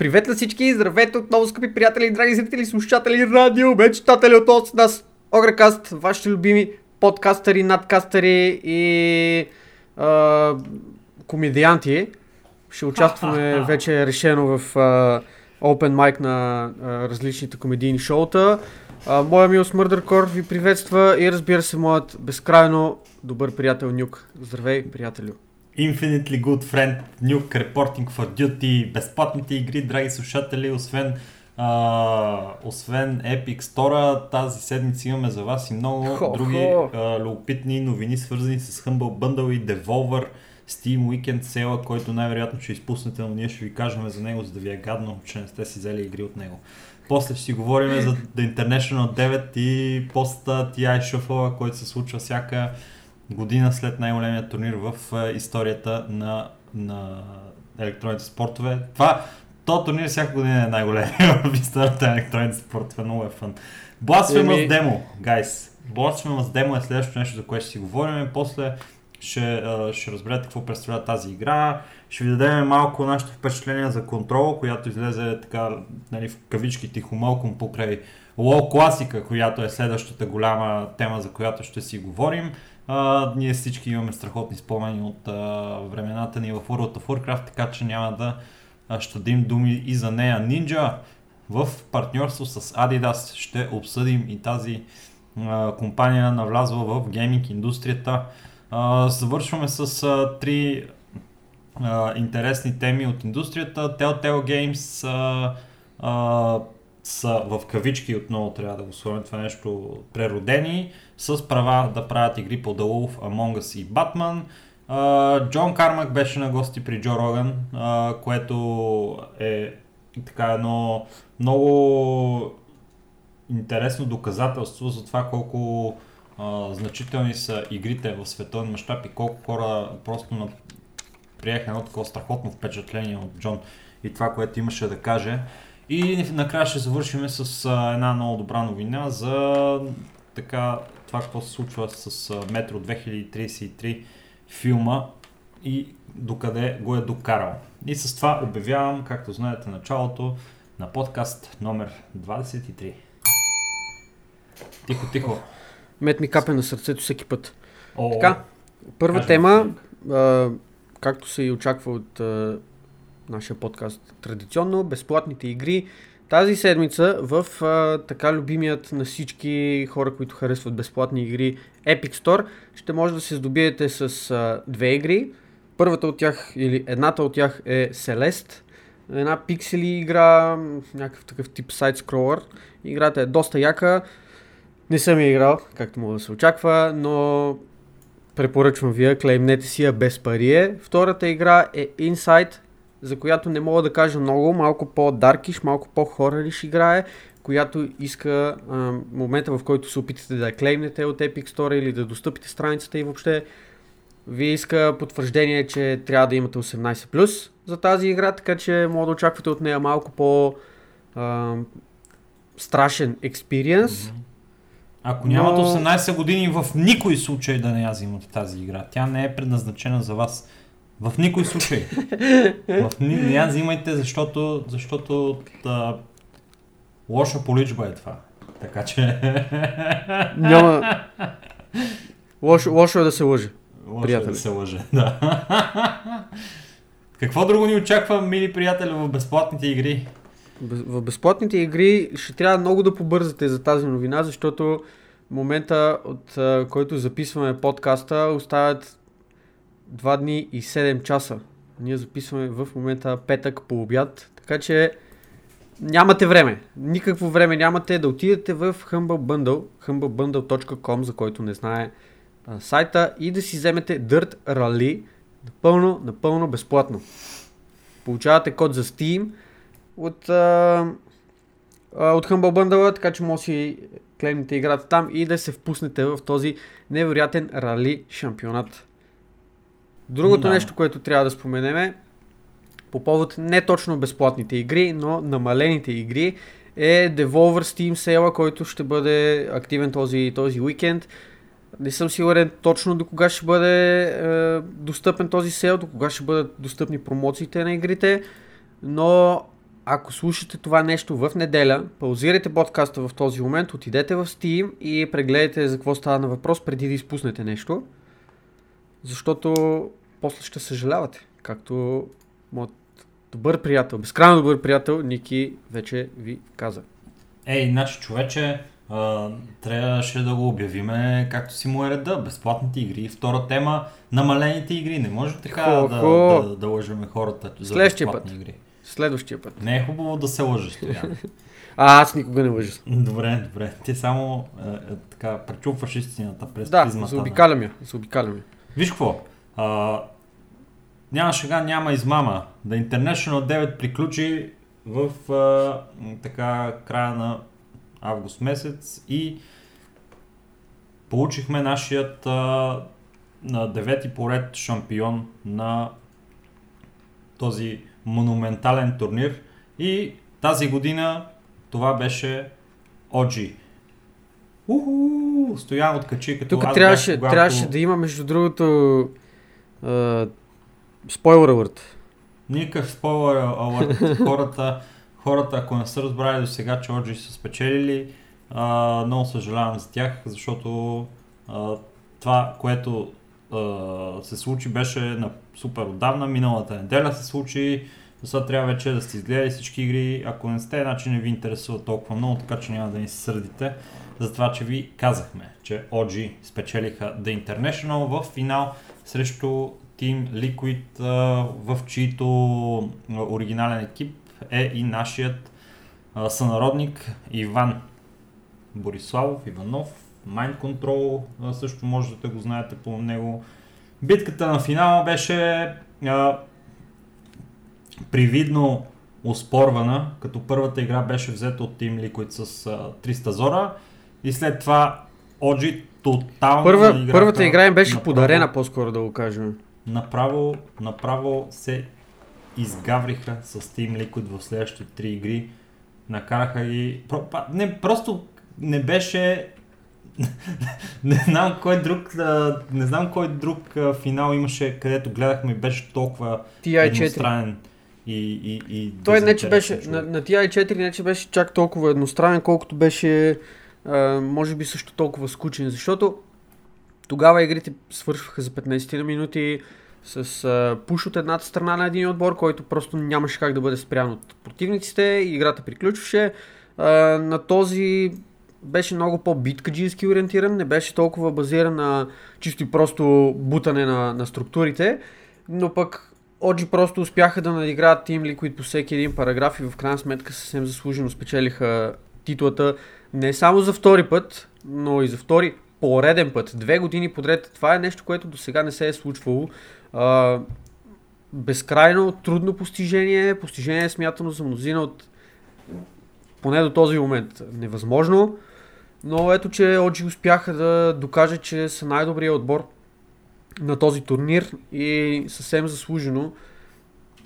Привет на всички, здравейте отново, скъпи приятели, драги зрители, слушатели, радио, мечтатели от нас, Огрекаст, вашите любими подкастъри, надкастъри и а, комедианти. Ще участваме вече решено в а, Open Mic на а, различните комедийни шоута. А, моя милост Мърдъркор ви приветства и разбира се моят безкрайно добър приятел Нюк. Здравей, приятелю! Infinitely Good Friend, Nuke, Reporting for Duty, безплатните игри, драги слушатели, освен, а, освен Epic Store, тази седмица имаме за вас и много Хо-хо. други а, любопитни новини, свързани с Humble Bundle и Devolver Steam Weekend Sale, който най-вероятно ще изпуснете, но ние ще ви кажем за него, за да ви е гадно, че не сте си взели игри от него. После ще си говорим за The International 9 и поста TI Shuffle, който се случва всяка година след най-големия турнир в а, историята на, на електронните спортове. Това, то турнир всяка година е най-големия в историята на електронните спортове. Много е фан. Blasphemous Еми- Demo, гайс. Blasphemous Demo е следващото нещо, за което ще си говорим. После ще, а, ще разберете какво представлява тази игра. Ще ви дадем малко нашето впечатление за контрол, която излезе така, нали, в кавички тихомълком покрай WoW класика, която е следващата голяма тема, за която ще си говорим. А, ние всички имаме страхотни спомени от а, времената ни в World of Warcraft, така че няма да щадим думи и за нея. Ninja в партньорство с Adidas ще обсъдим и тази а, компания навлязла в гейминг индустрията. А, завършваме с а, три а, интересни теми от индустрията. Telltale Games а, а, са в кавички, отново трябва да го сложим това нещо, преродени, с права да правят игри по The Wolf, Among Us и Batman. Джон Кармак беше на гости при Джо Роган, което е така едно много интересно доказателство за това колко значителни са игрите в световен мащаб и колко хора просто приеха едно такова страхотно впечатление от Джон и това, което имаше да каже. И накрая ще завършим с а, една много добра новина за така това, какво се случва с а, Метро 2033 филма и докъде го е докарал. И с това обявявам, както знаете, началото на подкаст номер 23. Тихо, тихо. Мет ми капе на сърцето всеки път. О, Така, първа тема, а, както се и очаква от нашия подкаст традиционно, безплатните игри. Тази седмица в а, така любимият на всички хора, които харесват безплатни игри Epic Store, ще може да се здобиете с а, две игри. Първата от тях, или едната от тях е Celeste, една пиксели игра, някакъв такъв тип сайт скролър. Играта е доста яка. Не съм я играл, както мога да се очаква, но препоръчвам ви я, клеймнете си я без парие. Втората игра е Inside, за която не мога да кажа много, малко по-даркиш, малко по-хорариш играе, която иска а, момента в който се опитате да я клеймнете от Epic Store или да достъпите страницата и въобще ви иска потвърждение, че трябва да имате 18+, за тази игра, така че мога да очаквате от нея малко по а, страшен експириенс. Ако нямате Но- 18 години, в никой случай да не я взимате тази игра. Тя не е предназначена за вас. В никой случай. В ни... Не я взимайте, защото, защото да... лоша поличба е това. Така че... Няма... Лошо, лошо е да се лъже. Лошо е Приятели. да се лъже. Да. Какво друго ни очаква, мили приятели, в безплатните игри? В безплатните игри ще трябва много да побързате за тази новина, защото момента, от който записваме подкаста, остават 2 дни и 7 часа. Ние записваме в момента петък по обяд, така че нямате време. Никакво време нямате да отидете в Humble Bundle, humblebundle.com, за който не знае а, сайта, и да си вземете Dirt Rally напълно, напълно безплатно. Получавате код за Steam, от, а, а, от Humble Bundle, така че може да си клеймите играта там и да се впуснете в този невероятен рали шампионат. Другото Да. нещо, което трябва да споменем е по повод не точно безплатните игри, но намалените игри е Devolver Steam Sale, който ще бъде активен този, този уикенд. Не съм сигурен точно до кога ще бъде е, достъпен този сел, до кога ще бъдат достъпни промоциите на игрите, но ако слушате това нещо в неделя, паузирайте подкаста в този момент, отидете в Steam и прегледайте за какво става на въпрос преди да изпуснете нещо. Защото после ще съжалявате, както моят добър приятел, безкрайно добър приятел Ники вече ви каза. Ей, значи човече, а, трябваше да го обявиме както си му е реда. Безплатните игри. Втора тема, намалените игри. Не може така да, Хо-хо. да, да лъжеме хората за Следващия безплатни път. игри. Следващия път. Не е хубаво да се лъже, Стоян. А, аз никога не лъжа. добре, добре. Ти само е, е, така пречупваш истината през Да, призмата. на- заобикалям я. Заобикалям я. Виж какво, а, няма шега, няма измама. The International 9 приключи в а, така края на август месец и получихме нашият а, на девети поред шампион на този монументален турнир и тази година това беше OG. Уху! Стоян откачи като Тук аз трябваше, бях, когато... трябваше да има, между другото, спойлер алърт. Никакъв спойлер алърт. Хората, хората, ако не са разбрали до сега, че Оджи са спечелили, а, много съжалявам за тях, защото а, това, което а, се случи, беше на супер отдавна. Миналата неделя се случи. Сега трябва вече да сте изгледали всички игри. Ако не сте, значи не ви интересува толкова много, така че няма да ни се сърдите за това, че ви казахме, че OG спечелиха The International в финал срещу Team Liquid, в чието а, оригинален екип е и нашият сънародник Иван Бориславов, Иванов, Mind Control, също можете да го знаете по него. Битката на финала беше привидно оспорвана, като първата игра беше взета от Team Liquid с а, 300 зора и след това OG тотално Първа, играха първата игра им беше направо- подарена, по-скоро да го кажем. направо, направо се изгавриха с Team Liquid в следващите три игри. Накараха ги... Не, просто не беше... не знам кой друг, не знам кой друг финал имаше, където гледахме и беше толкова TI4. едностранен и, и, и Той не че беше, на, на TI4 не че беше чак толкова едностранен, колкото беше, а, може би също толкова скучен, защото тогава игрите свършваха за 15 на минути с а, пуш от едната страна на един отбор, който просто нямаше как да бъде спрян от противниците. И играта приключваше. А, на този беше много по-биткаджийски ориентиран, не беше толкова базиран на чисто и просто бутане на, на структурите, но пък Оджи просто успяха да надиграят Team Liquid по всеки един параграф и в крайна сметка съвсем заслужено спечелиха титлата не само за втори път, но и за втори пореден път. Две години подред. Това е нещо, което до сега не се е случвало. А, безкрайно трудно постижение, постижение е смятано за мнозина от поне до този момент невъзможно. Но ето, че Оджи успяха да докажат, че са най-добрият отбор на този турнир и съвсем заслужено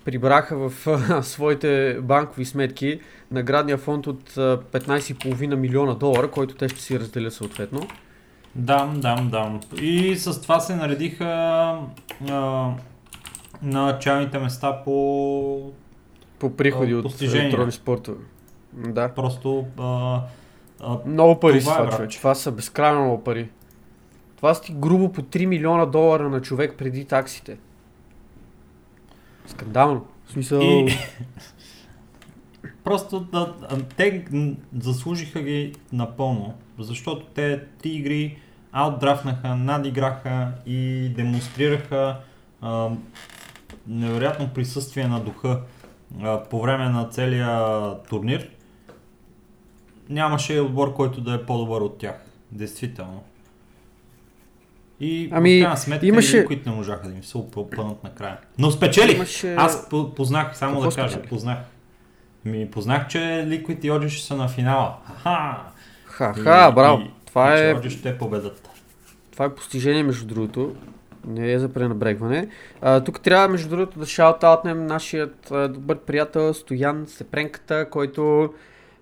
прибраха в а, своите банкови сметки наградния фонд от а, 15,5 милиона долара, който те ще си разделят съответно. Дам, дам, дам. И с това се наредиха а, на началните места по По приходи А, от електронни спортове. Да. просто а, а, Много пари Това са е, това, човек. Това са безкрайно много пари. Това са ти грубо по 3 милиона долара на човек преди таксите. Скандално. В смисъл... И просто да, те заслужиха ги напълно, защото те ти игри аутдрафнаха, надиграха и демонстрираха а, невероятно присъствие на духа а, по време на целия турнир. Нямаше отбор, който да е по-добър от тях. Действително. И Ами, в крайна сметка имаше- имаше... които не можаха да им се опънат накрая. Но спечелих! Имаше... Аз по- познах, само Какво да кажа, спечели? познах. Ми познах, че Liquid и ще са на финала. Ха! Ха-ха, И- браво. и- Това и че е, Oji ще победат. това е постижение, между другото. Не е за пренебрегване. А, тук трябва, между другото, да шаутаутнем нашият а, добър приятел Стоян Сепренката, който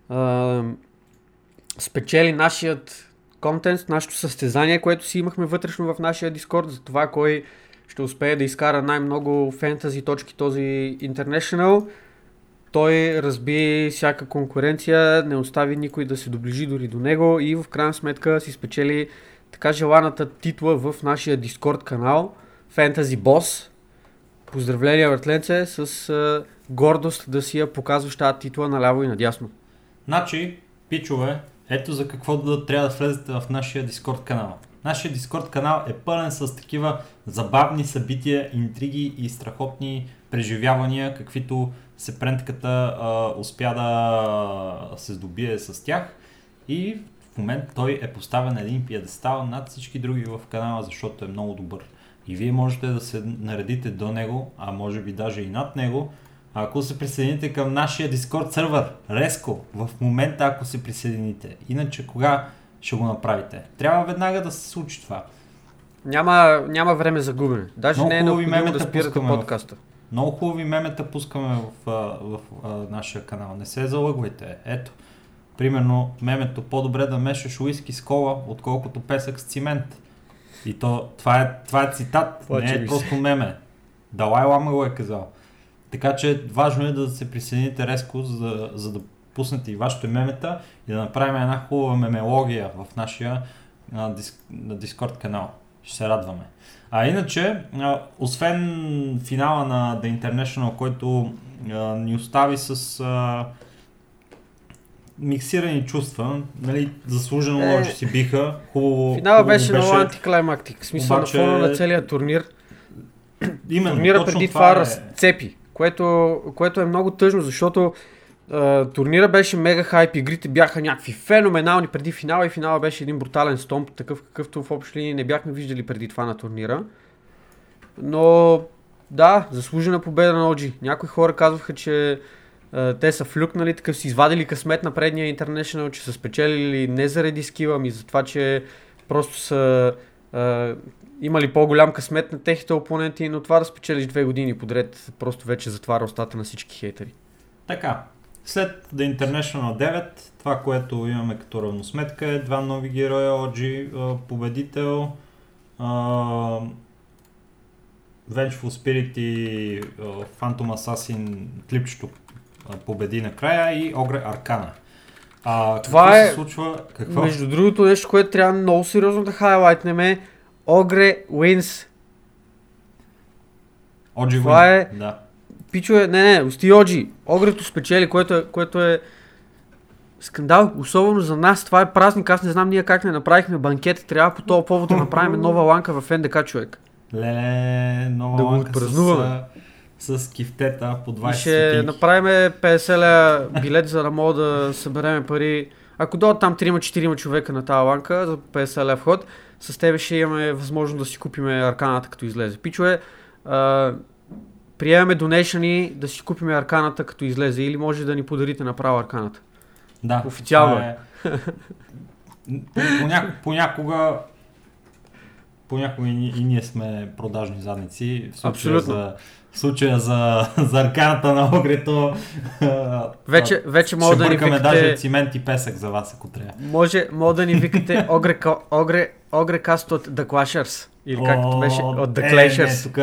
а, спечели нашият контент, нашето състезание, което си имахме вътрешно в нашия Дискорд, за това кой ще успее да изкара най-много фентази точки този International. той разби всяка конкуренция, не остави никой да се доближи дори до него и в крайна сметка си спечели така желаната титла в нашия Дискорд канал Fantasy Boss. Поздравления, въртленце, с а, гордост да си я показваш тази титла наляво и надясно. Значи, пичове, ето за какво да трябва да влезете в нашия Дискорд канал. Нашия Дискорд канал е пълен с такива забавни събития, интриги и страхотни преживявания, каквито Сепрентката а, успя да се здобие с тях и в момента той е поставен на един пиедестал над всички други в канала, защото е много добър. И вие можете да се наредите до него, а може би даже и над него, ако се присъедините към нашия Discord сервер, резко, в момента ако се присъедините. Иначе кога ще го направите? Трябва веднага да се случи това. Няма, няма време за губене. Даже Много не е необходимо мемета да спирате пускаме в- подкаста. Много хубави мемета пускаме в, а, в, а, нашия канал. Не се залъгвайте. Ето. Примерно мемето по-добре да мешаш уиски с кола, отколкото песък с цимент. И то, това е, това е цитат, Плаче не е просто меме. Далай Лама го е казал. Така че важно е да се присъедините резко, за, за да пуснете и вашите мемета и да направим една хубава мемелогия в нашия а, дис, на Discord канал. Ще се радваме. А иначе, а, освен финала на The International, който а, ни остави с а, миксирани чувства, нали, заслужено Е, лоши си биха, хубаво Финала хубаво беше много антиклаймактик. В смисъл Обаче- на фона на целия турнир. Именно, Турнира преди това това е. разцепи, което, което е много тъжно, защото а, турнира беше мега хайп, игрите бяха някакви феноменални преди финала и финала беше един брутален стомп, такъв какъвто в общи линии не бяхме виждали преди това на турнира. Но да, заслужена победа на OG. Някои хора казваха, че а, те са флюкнали, такъв си извадили късмет на предния International, че са спечелили не заради скила, ми за това, че просто са имали по-голям късмет на техните опоненти, но това да спечелиш две години подред просто вече затваря устата на всички хейтери. Така, след The International 9, това, което имаме като равносметка е два нови героя, OG, победител, а, Vengeful Spirit и а, Phantom Assassin клипчето а, победи накрая и Огре Аркана. А, Това какво е- се случва? Какво? Между другото нещо, което трябва много сериозно да хайлайтнем е Огре Wins. OG това е- Да. Пичове, не, не, усти Оджи. Огрето спечели, което е, което е скандал, особено за нас. Това е празник. Аз не знам ние как не направихме банкет. Трябва по този повод да направим нова ланка в НДК, човек. Леле, нова Да го ланка отпразнуваме. с, с кифтета по 20 И ще стотинки. направим 50 ля билет, за да мога да съберем пари. Ако дойдат там 3-4 човека на тази ланка за 50 ля вход, с тебе ще имаме възможност да си купим арканата като излезе. Пичове, а, приемаме донейшъни да си купим арканата като излезе или може да ни подарите направо арканата. Да, Официално е. Поня... Понякога понякога и, и ние сме продажни задници. В случая Абсолютно. За, в случая за, за арканата на огрето. Вече, вече мога да ни бъркаме даже викате, цимент и песък за вас, ако трябва. може, мога да ни викате Огре, Огре, Огре каст от The Clashers. Или както беше от The е, Clashers. Не, тук,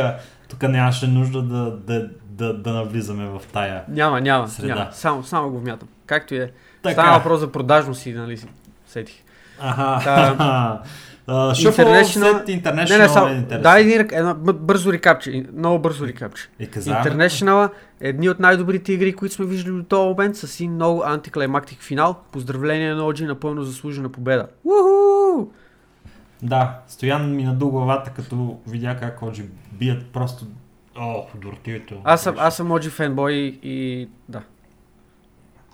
тук нямаше нужда да, да, да, да навлизаме в тая. Няма, няма, Среда. няма. Само, само го вмятам. Както и е. Така. Става въпрос за продажност и, нали сетих. Аха. Та- Uh, International- Не, не, е само, дай един, едно бързо рекапче, и- много бързо рекапче. Е, каза, International е едни от най-добрите игри, които сме виждали до този момент, с един много антиклаймактик финал. Поздравление на OG, напълно заслужена победа. Уху! Да, Стоян ми наду главата, като видя как Оджи бият просто... О, дортивито. Аз съм, аз съм OG фенбой и, и да.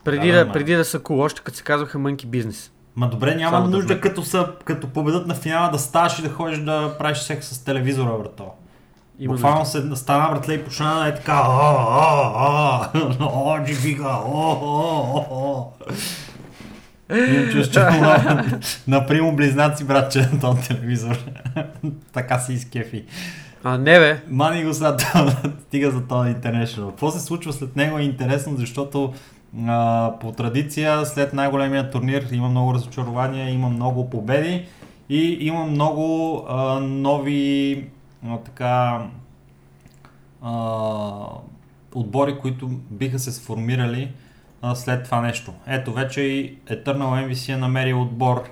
Преди Да, да, преди да са cool, още като се казваха Monkey Business. Ма добре, няма Само да нужда знам. като, са, като победат на финала да ставаш и да ходиш да правиш секс с телевизора, брато. Има Буквално нужда. се стана, братле, и почна да е така, Оджи бига, о, о, о, о. Имам че на, на примо близнаци, братче, на този телевизор. така си изкефи. А, не бе. Мани го сега, стига за този International. Какво се случва след него е интересно, защото а, по традиция след най-големия турнир има много разочарования, има много победи и има много а, нови а, така а, отбори, които биха се сформирали а, след това нещо. Ето, вече и Eternal MVC е намерил отбор.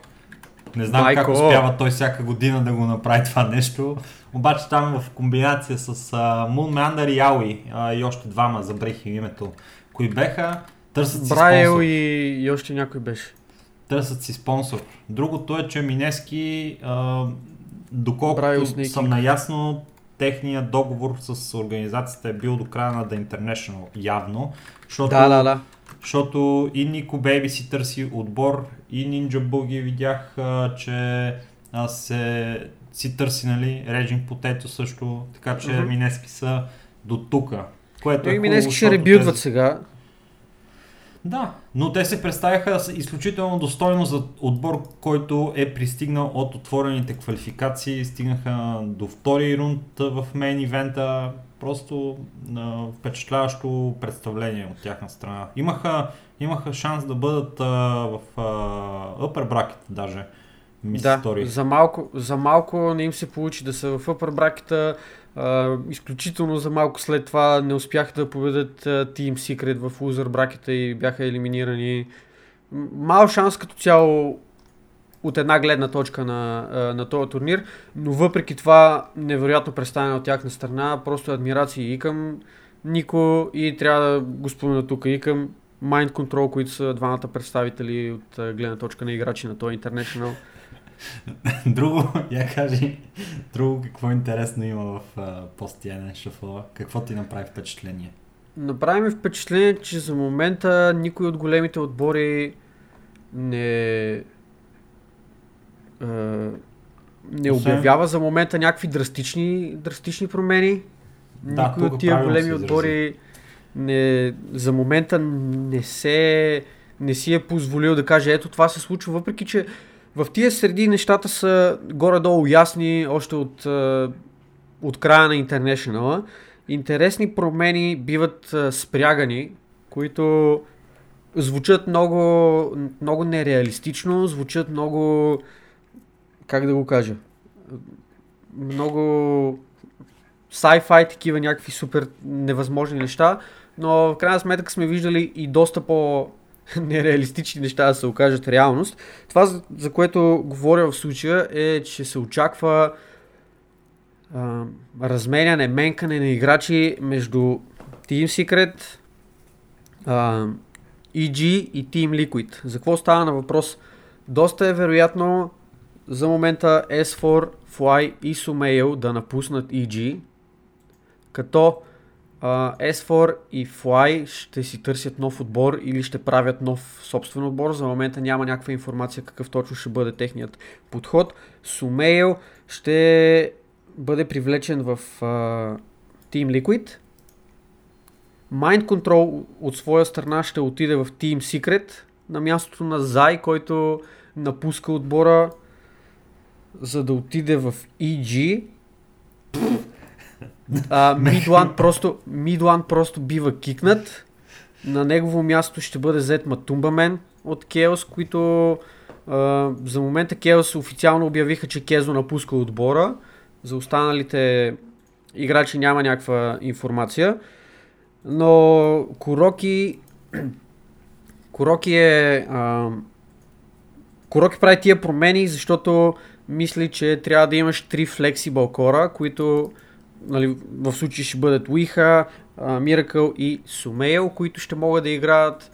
Не знам Майко! как успява той всяка година да го направи това нещо. Обаче там в комбинация с а, Moon Meander и Aoi а, и още двама, забрех им името, кои беха, търсят си Брайл спонсор. и, и още някой беше. Търсят си спонсор. Другото е, че Минески, а, доколкото Брайл съм наясно, техният договор с организацията е бил до края на The International, явно. Защото, Да, да, да. Защото и Нико Бейби си търси отбор, и Ninja Boogie видях, а, че а, се, си търси, нали, Raging Potato също, така че Мгм. Минески са до тука. Което е И Минески ще защото ребилдват те- сега. да, но те се представяха изключително достойно за отбор, който е пристигнал от отворените квалификации, стигнаха до втори рунд в мейн ивента. Просто а, впечатляващо представление от тяхна страна. Имаха, имаха шанс да бъдат а, в а, upper bracket даже. Да, за малко, за малко не им се получи да са в upper bracket а, изключително за малко след това не успяха да победят а, Team Secret в loser bracket и бяха елиминирани. Мал шанс като цяло от една гледна точка на, на този турнир, но въпреки това невероятно представяне от тяхна страна, просто адмирации и към Нико и трябва да го спомена тук и към Mind Control, които са двамата представители от гледна точка на играчи на този International. Друго, я кажи, друго какво интересно има в пост-TNN шафъла? Какво ти направи впечатление? Направи ми впечатление, че за момента никой от големите отбори не, не обявява за момента някакви драстични, драстични промени. Да, никой от тия големи отбори не, за момента не се не си е позволил да каже ето това се случва, въпреки че в тия среди нещата са горе-долу ясни още от, от края на International. Интересни промени биват спрягани, които звучат много, много нереалистично, звучат много, как да го кажа, много sci-fi, такива някакви супер невъзможни неща, но в крайна сметка сме виждали и доста по нереалистични неща да се окажат реалност. Това, за, което говоря в случая е, че се очаква а, разменяне, менкане на играчи между Team Secret, а, EG и Team Liquid. За какво става на въпрос? Доста е вероятно за момента S4, Fly и Sumail да напуснат EG, като а, S4 и Fly ще си търсят нов отбор или ще правят нов собствен отбор. За момента няма някаква информация какъв точно ще бъде техният подход. Sumail ще бъде привлечен в а, Team Liquid. Mind Control от своя страна ще отиде в Team Secret на мястото на Зай, който напуска отбора за да отиде в EG. А, Midland, просто, Midland просто бива кикнат. На негово място ще бъде взет Матумбамен от Chaos, които а, за момента Chaos официално обявиха, че Кезо напуска отбора. За останалите играчи няма някаква информация. Но Куроки Куроки е а, Куроки прави тия промени, защото мисли, че трябва да имаш три flexible кора, които нали, в случай ще бъдат Уиха, Miracle и Сумейл, които ще могат да играят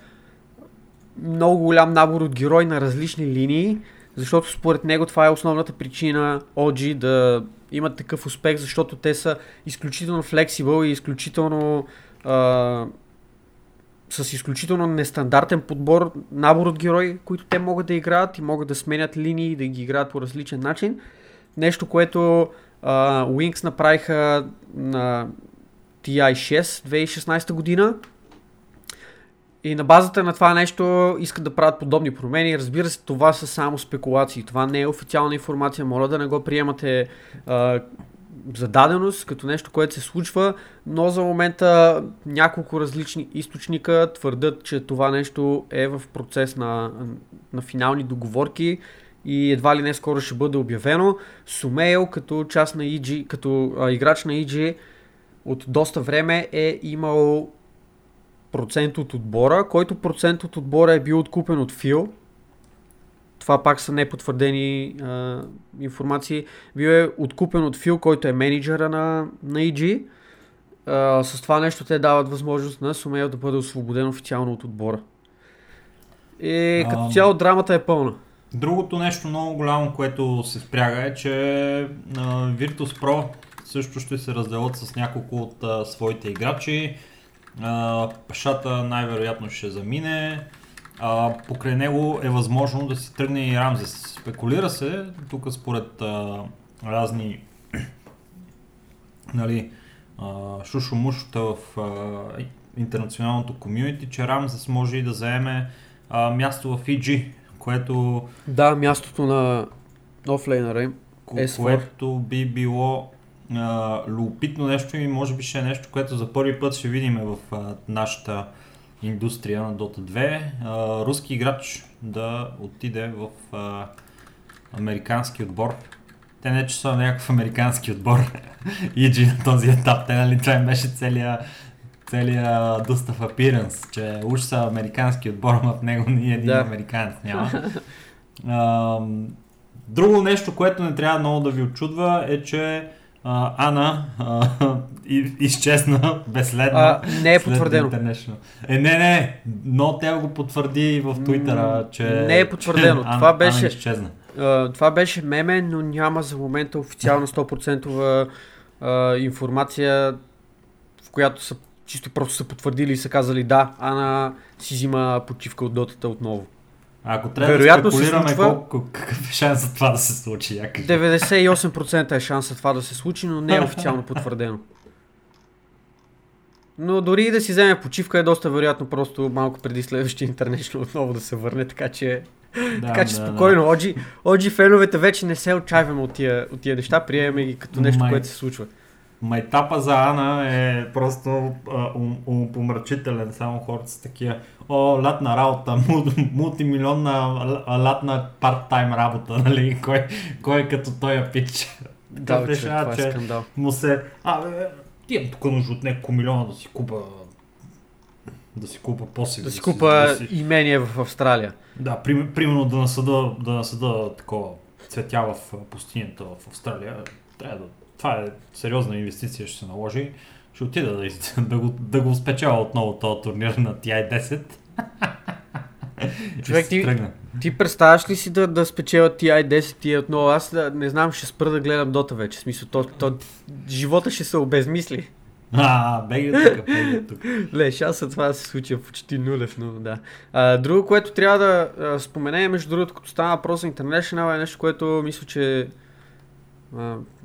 много голям набор от герои на различни линии, защото според него това е основната причина OG да имат такъв успех, защото те са изключително flexible и изключително а, с изключително нестандартен подбор, набор от герои, които те могат да играят и могат да сменят линии да ги играят по различен начин. Нещо, което а, Wings направиха на TI6 2016 година. И на базата на това нещо искат да правят подобни промени. Разбира се, това са само спекулации. Това не е официална информация. Моля да не го приемате а, за даденост, като нещо, което се случва, но за момента няколко различни източника твърдят, че това нещо е в процес на, на финални договорки и едва ли не скоро ще бъде обявено. Сумейл като част на EG, като а, играч на EG от доста време е имал процент от отбора, който процент от отбора е бил откупен от Фил. Това пак са непотвърдени а, информации. Бил е откупен от Фил, който е менеджера на, на EG. А, с това нещо те дават възможност на Сумейл да бъде освободен официално от отбора. И като А, цяло драмата е пълна. Другото нещо много голямо, което се спряга е, че а, Virtus Pro също ще се разделят с няколко от а, своите играчи. А, Пашата най-вероятно ще замине. А, покрай него е възможно да си тръгне и Рамзес. Спекулира се, тук според а, разни нали, а, шушо-мушота в а, интернационалното комьюнити, че Рамзес може и да заеме а, място в EG, което, Да, мястото на офлейнера им. S4. което би било а, любопитно нещо и може би ще е нещо, което за първи път ще видим в а, нашата индустрия на Dota 2. А, руски играч да отиде в а, американски отбор. Те не че са някакъв американски отбор EG на този етап. Те нали това им беше целият целия Dust of Appearance, че уж са американски отбор, но в него ни един Да. американец няма. Ам, Друго нещо, което не трябва много да ви очудва е, че а, Ана а, и- изчезна безследно. А, не е потвърдено. Е, не, не, но тя го потвърди в Твитъра, че... не е потвърдено. че Това Ана, беше- Ана изчезна. А, това беше меме, но няма за момента официална 100% а, информация, в която са чисто просто са потвърдили и са казали да, Ана си взима почивка от дотата отново. Ако трябва Вероятно да се спекулираме случва- колко, какъв е шансът това да се случи, я кажи. 98% е шанса това да се случи, но не е официално потвърдено. Но дори и да си вземе почивка е доста вероятно просто малко преди следващия интернешнл отново да се върне, така че, Да, така че да, да. спокойно, OG, OG феновете вече не се отчаиваме от тия, от тия неща, приемаме ги като нещо, Май. което се случва. Майтапа за Ана е просто ум, умопомрачителен, само хората са такива. О, лятна работа, мул- мултимилионна лятна парт-тайм работа, нали? Кой, кой е като той я пич? Да, човек, решава, това е че скандал. му се... А, бе, ти имам тук нужда от няколко милиона да си купа... Да си купа после. Да си купа да си- имение в Австралия. Да, прим, примерно да насъда, да насъда такова цветя в пустинята в Австралия. Трябва да... Това е сериозна инвестиция, ще се наложи. Ще отида да, из- да, го, да го спечеля отново този турнир на TI-10. Човек, ти- тръгна. Ти представяш ли си да, да спечелят TI-10 и отново? Аз да, не знам, ще спра да гледам Дота вече. В смисъл, то, то, живота ще се обезмисли. А, беги от тук, беги от тук. Ле, шансът това се случи е почти нулев, но да. А, друго, което трябва да а, споменем, между другото, като стана въпрос за International, е нещо, което мисля, че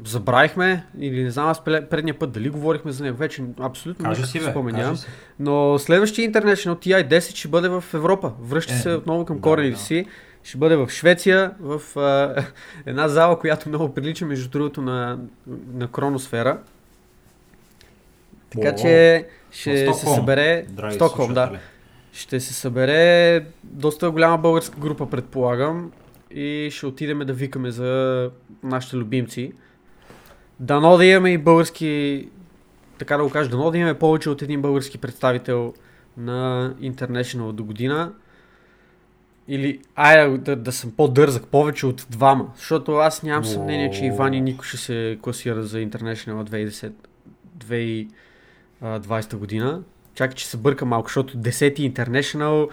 забравихме или не знам аз предния път дали говорихме за него вече, абсолютно Кажи никак си, не бе, си. Но следващия International TI-10 ще бъде в Европа. Връща Е, се отново към да, корените да. си. Ще бъде в Швеция, в а, една зала, която много прилича, между другото, на, на Кроносфера. Така О, че ще се събере... Драги Стокхолм, да. Ще се събере доста голяма българска група, предполагам. И ще отидем да викаме за нашите любимци. Дано да имаме и български, така да го кажа, дано да имаме повече от един български представител на International до година. Или, айде да, да съм по-дързък, повече от двама. Защото аз нямам съмнение, че Иван и Нико ще се класира за International 2010, 2020 година. Чакай, че се бърка малко, защото 10-ти International,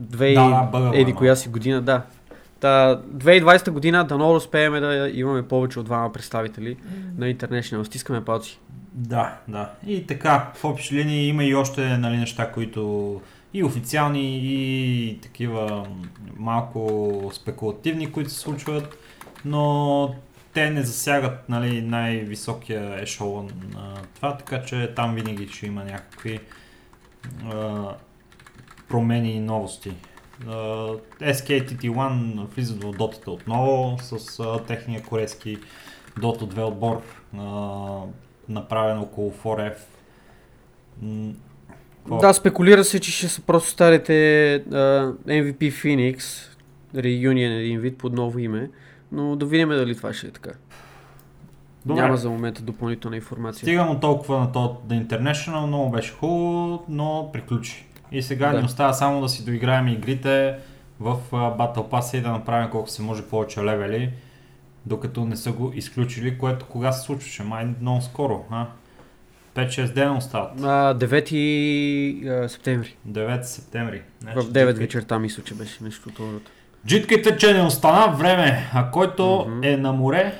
2 Да, да, бъгъл еди коя си година, да. Та, 2020 година дано да успеем да имаме повече от двама представители на International. Стискаме палци. Да, да. И така, в общи линии има и още нали, неща, които и официални, и такива малко спекулативни, които се случват, но те не засягат нали, най-високия ешелон на това, така че там винаги ще има някакви промени и новости. А, SKTT1 влизат в дотата отново с а, техния корейски Dota 2 отбор, а, направен около 4F. М, какво? Да, спекулира се, че ще са просто старите а, MVP Phoenix, Reunion един вид под ново име, но да видим дали това ще е така. Добре. Няма за момента допълнителна информация. Стигам от толкова на то The International, много беше хубаво, но приключи. И сега Да. ни остава само да си доиграем игрите в Battle Pass и да направим колко се може повече левели, докато не са го изключили, което кога се случваше? Май много скоро, а? 5-6 дена остават. А, 9 а, септември. 9 септември. Значи, В 9 джиткайте- вечерта мисля, че беше нещо от това. Джиткайте, че не остана време, а който Мгм. е на море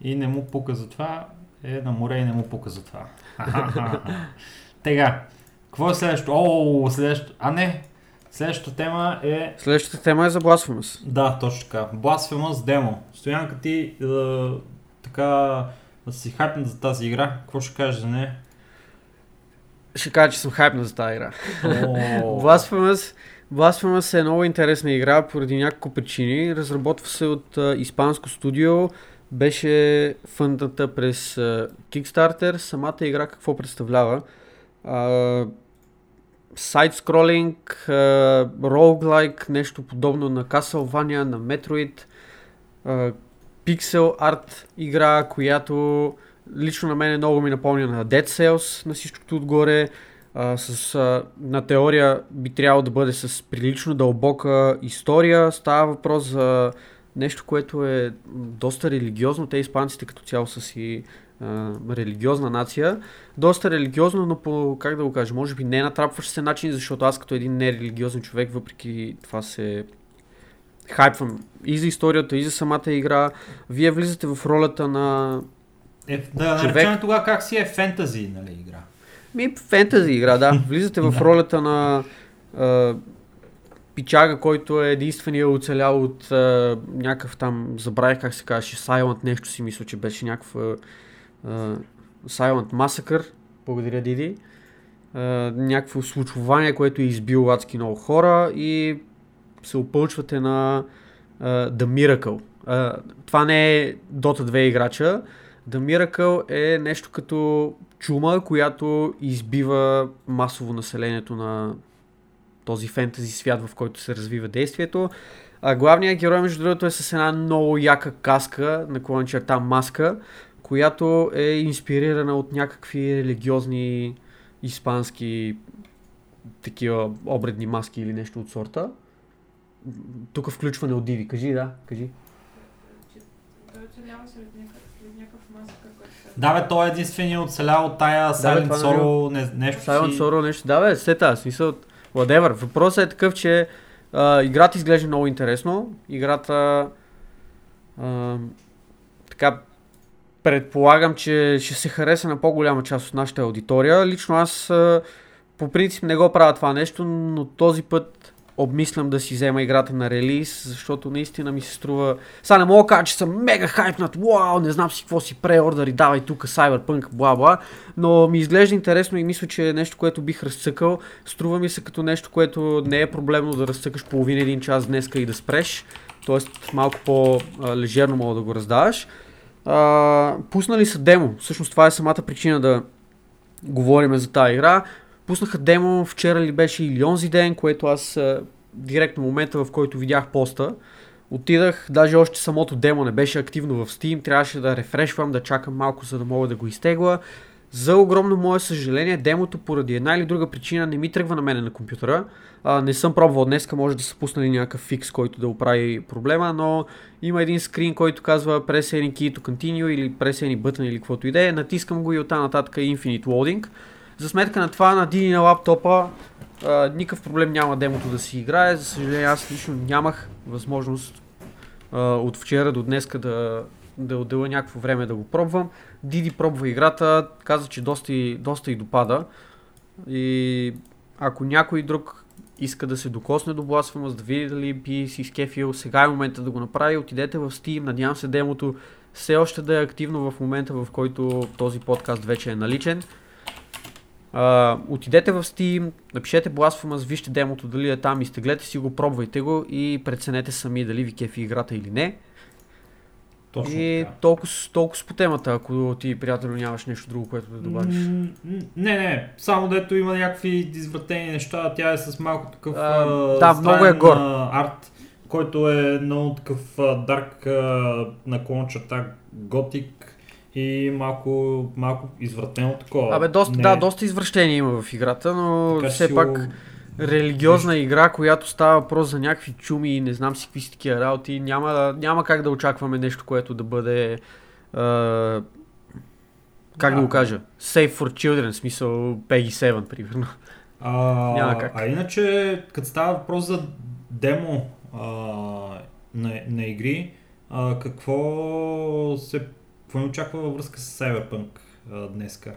и не му пука за това, е на море и не му пука за това. Тега, какво е следващото? О, следващото. А не, следващата тема е Следващата тема е за Blasphemous. Да, точно така. Blasphemous демо. Стоянка ти е, така да си хайпнат за тази игра. Какво ще кажеш за нея? Ще кажа, че съм хайпна за тази игра. О, Blasphemous, Blasphemous е много интересна игра поради няколко причини. Разработва се от а, испанско студио, беше фъндната през а, Kickstarter. Самата игра какво представлява? А, сайт скролинг, роуглайк, нещо подобно на Castlevania, на Metroid, а, пиксел арт игра, която лично на мен много ми напомня на Dead Cells, на всичкото отгоре. А, с, а, на теория би трябвало да бъде с прилично дълбока история. Става въпрос за нещо, което е доста религиозно. Те испанците като цяло са си а, религиозна нация. Доста религиозно, но по, как да го кажа, може би не натрапващ се начин, защото аз като един нерелигиозен човек, въпреки това се хайпвам и за историята, и за самата игра. Вие влизате в ролята на е, да човек- наречем тогава как си е фентази, нали, игра. Ми, фентази игра, да. Влизате в ролята на а, пичага, който е единствения оцелял от а, някакъв там, забравих как се казваше, Silent нещо си мисля, че беше някаква а, Silent Massacre. Благодаря, Диди. А, някакво случване, което е избил адски много хора и се опълчвате на а, The Miracle. А, това не е Dota 2 играча. The Miracle е нещо като чума, която избива масово населението на този фентази свят, в който се развива действието. А главният герой, между другото, е с една много яка каска, наклонен черта маска, която е инспирирана от някакви религиозни испански такива обредни маски или нещо от сорта. Тук включване от Диви. Кажи, да, кажи. Той оцелява сред някакъв, се... Да, бе, той е единствения оцелял от тая Silent това Sorrow, не, нещо Silent си... Sorrow нещо. Да, бе, сета, смисъл. Whatever. Въпросът е такъв, че а, играта изглежда много интересно. Играта а, така предполагам, че ще се хареса на по-голяма част от нашата аудитория. Лично аз по принцип не го правя това нещо, но този път обмислям да си взема играта на релиз, защото наистина ми се струва... Сега не мога да кажа, че съм мега хайпнат, вау, не знам си какво си преордъри, давай тук Cyberpunk, бла бла, но ми изглежда интересно и мисля, че е нещо, което бих разцъкал. Струва ми се като нещо, което не е проблемно да разцъкаш половин един час днеска и да спреш, т.е. малко по-лежерно мога да го раздаваш. А, пуснали са демо, всъщност това е самата причина да говорим за тази игра. Пуснаха демо вчера ли беше или онзи ден, което аз директно момента, в който видях поста, отидах, даже още самото демо не беше активно в Steam, трябваше да рефрешвам, да чакам малко, за да мога да го изтегла. За огромно мое съжаление, демото поради една или друга причина не ми тръгва на мене на компютъра. А, не съм пробвал днеска, може да са пуснали някакъв фикс, който да оправи проблема, но има един скрин, който казва press any key to continue или press any button или каквото и да е. Натискам го и оттам нататък е Infinite Loading. За сметка на това на Dini на лаптопа а, никакъв проблем няма демото да си играе. За съжаление аз лично нямах възможност а, от вчера до днеска да, да отделя някакво време да го пробвам. Диди пробва играта, каза, че доста и, доста и допада. И ако някой друг иска да се докосне до Blasphemous, да види дали би си скефил, сега е момента да го направи, отидете в Steam, надявам се демото все още да е активно в момента, в който този подкаст вече е наличен. Uh, отидете в Steam, напишете Blasphemous, вижте демото дали е там, изтеглете си го, пробвайте го и преценете сами дали ви кефи играта или не. Точно и така. толкова, с- толкова с по темата, ако ти, приятелю, нямаш нещо друго, което да добавиш. М, Не, не, само дето има някакви извратени неща, тя е с малко такъв А, а, да, много е гор. арт, който е много такъв дарк а, наклон черта готик и малко, малко извратено такова. Абе, доста, Не- да, доста извращение има в играта, но така все си пак религиозна игра, която става въпрос за някакви чуми и не знам си какви си такива работи, няма, няма как да очакваме нещо, което да бъде а, как да, Да. го кажа, safe for children, смисъл Peggy 7, примерно. А, Няма как. а иначе, като става въпрос за демо а, на, на игри, а, какво се какво ни очаква във връзка с Cyberpunk а, днеска?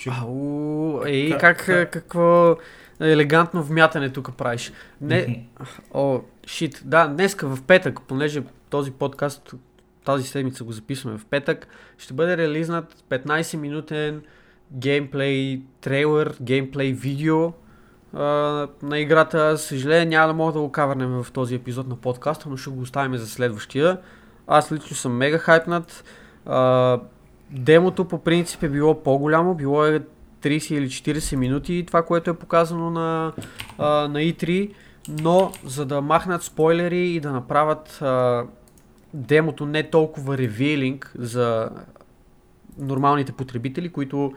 Ще- Ау, ей, как, как- какво елегантно вмятане тук правиш. Не. О, шит. Да, днеска в петък, понеже този подкаст тази седмица го записваме в петък, ще бъде релизнат 15-минутен геймплей трейлер, геймплей видео а, на играта. Съжаление, няма да мога да го кавърнем в този епизод на подкаста, но ще го оставим за следващия. Аз лично съм мега хайпнат. А, демото по принцип е било по-голямо, било е 30 или 40 минути, това, което е показано на, а, на E3 но за да махнат спойлери и да направят а, демото не толкова ревилинг за нормалните потребители, които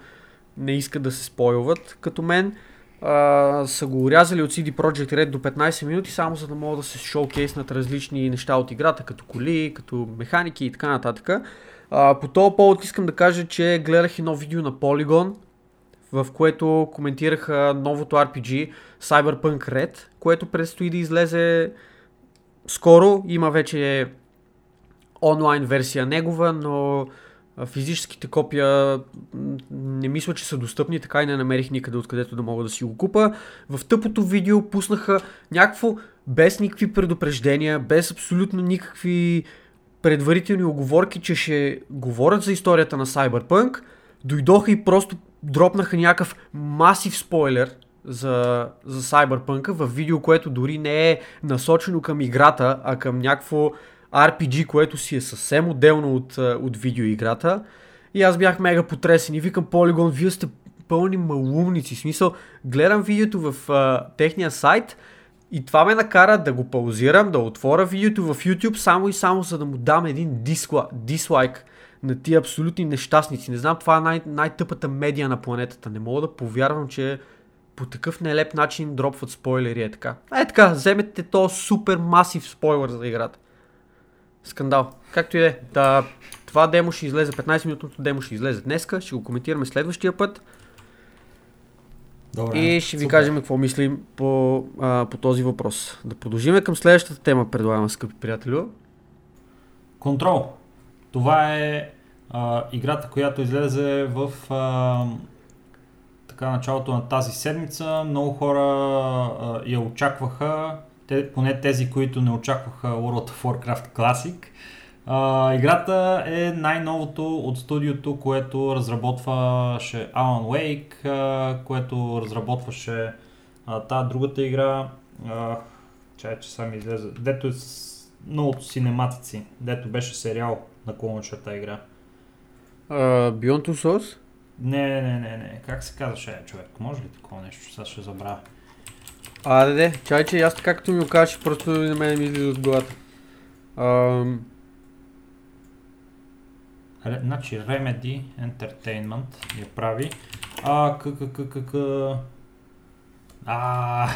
не искат да се спойлват, като мен, а, са го урязали от CD Projekt Red до 15 минути, само за да могат да се шоукейснат различни неща от играта, като коли, като механики и така нататък. А, по този повод искам да кажа, че гледах едно видео на Polygon, в което коментираха новото RPG Cyberpunk Red, което предстои да излезе скоро. Има вече онлайн версия негова, но физическите копия не мисля, че са достъпни, така и не намерих никъде откъдето да мога да си го купа. В тъпото видео пуснаха някакво без никакви предупреждения, без абсолютно никакви предварителни оговорки, че ще говорят за историята на Cyberpunk. Дойдоха и просто дропнаха някакъв масив спойлер за, за Cyberpunk в видео, което дори не е насочено към играта, а към някакво RPG, което си е съвсем отделно от, а, от видеоиграта. И аз бях мега потресен и викам Polygon, вие сте пълни малумници. В смисъл, гледам видеото в а, техния сайт и това ме накара да го паузирам, да отворя видеото в YouTube, само и само за да му дам един дисла, дислайк на тия абсолютни нещастници. Не знам, това е най- най-тъпата медия на планетата. Не мога да повярвам, че по такъв нелеп начин дропват спойлери. Е така. Е така, вземете то супер масив спойлер за играта. Скандал. Както и да е. Да, това демо ще излезе, 15 минутното демо ще излезе днеска, ще го коментираме следващия път Добре, и ще ви супер. кажем какво мислим по, а, по този въпрос. Да продължиме към следващата тема, предлагам, скъпи приятелю. Контрол. Това е а, играта, която излезе в а, така началото на тази седмица. Много хора а, я очакваха, те, поне тези, които не очакваха World of Warcraft Classic. А, играта е най-новото от студиото, което разработваше Alan Wake, а, което разработваше та другата игра. Чай, че сами излезе. Дето е с многото синематици, дето беше сериал на клончата игра. Uh, Beyond Two Souls? Не, не, не, не. Как се казваше е, човек? Може ли такова нещо? Сега ще забравя. А, да, де, чай, че аз така като ми го кажеш, просто на мен ми излиза от главата. Ам, Ре, значи Remedy Entertainment я прави. А, к, к, к, к, к... А.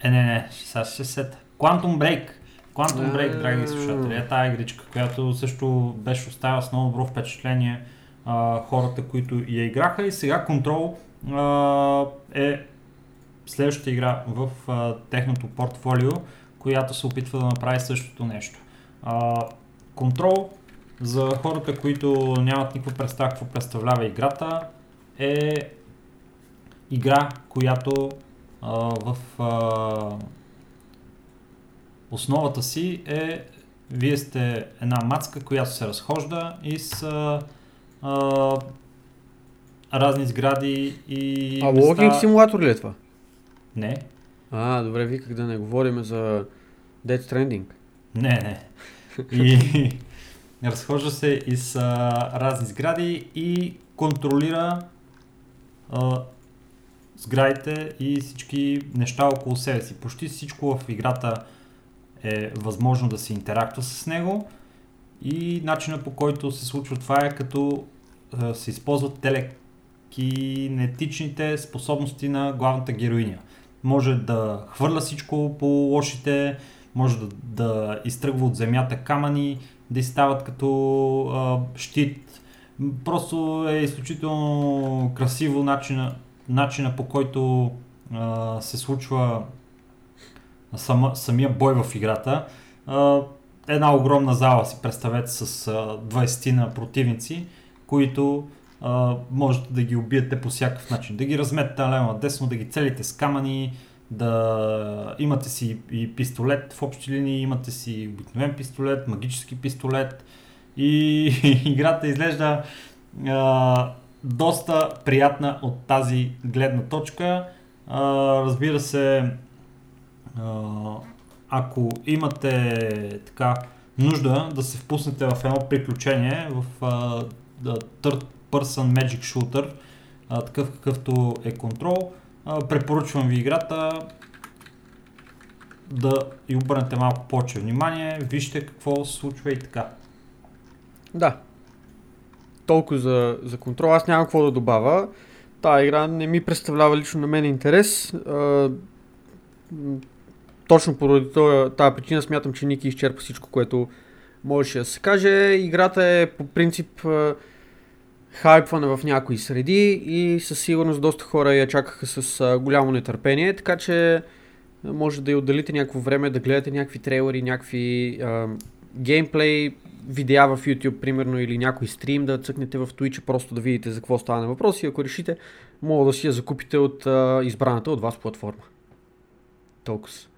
Е, не, не, сега ще се сета. Quantum Break. Quantum Break, драги слушатели, е тази игричка, която също беше оставила с много добро впечатление а, хората, които я играха и сега Control а, е следващата игра в а, техното портфолио, която се опитва да направи същото нещо. А, Control, за хората, които нямат никаква представа какво представлява играта, е игра, която а, в а, основата си е вие сте една мацка, която се разхожда и с а, разни сгради и а места- логинг симулатор ли е това? Не, А, добре, виках да не говорим за Dead Stranding. Не, не. И разхожда се из а, разни сгради и контролира а, сградите и всички неща около себе си. Почти всичко в играта е възможно да се интерактува с него и начина по който се случва това е като а, се използват телекинетичните способности на главната героиня. Може да хвърля всичко по лошите, може да, да изтръгва от земята камъни, да изстават като а, щит. Просто е изключително красиво начина, начина по който а, се случва сама, самия бой в играта. Една огромна зала си представете с а, 20 на противници, които можете да ги убиете по всякакъв начин. Да ги разметете налево десно, да ги целите с камъни, да имате си и пистолет в общи линии, имате си обикновен пистолет, магически пистолет и играта изглежда а, доста приятна от тази гледна точка. А, разбира се, ако имате така нужда да се впуснете в едно приключение в а, Third Person Magic Shooter, а, такъв какъвто е контрол, а, препоръчвам ви играта да и обърнете малко повече внимание, вижте какво се случва и така. Да. Толкова за, за контрол. Аз нямам какво да добавя. Тая игра не ми представлява лично на мен интерес. Точно поради тази причина смятам, че Ники изчерпа всичко, което можеше да се каже. Играта е по принцип хайпвана в някои среди и със сигурност доста хора я чакаха с голямо нетърпение, така че може да я отделите някакво време, да гледате някакви трейлери, някакви а, геймплей, видеа в YouTube, примерно, или някой стрим, да цъкнете в Twitch, просто да видите за какво стане въпрос и ако решите, мога да си я закупите от а, избраната от вас платформа. Толкова.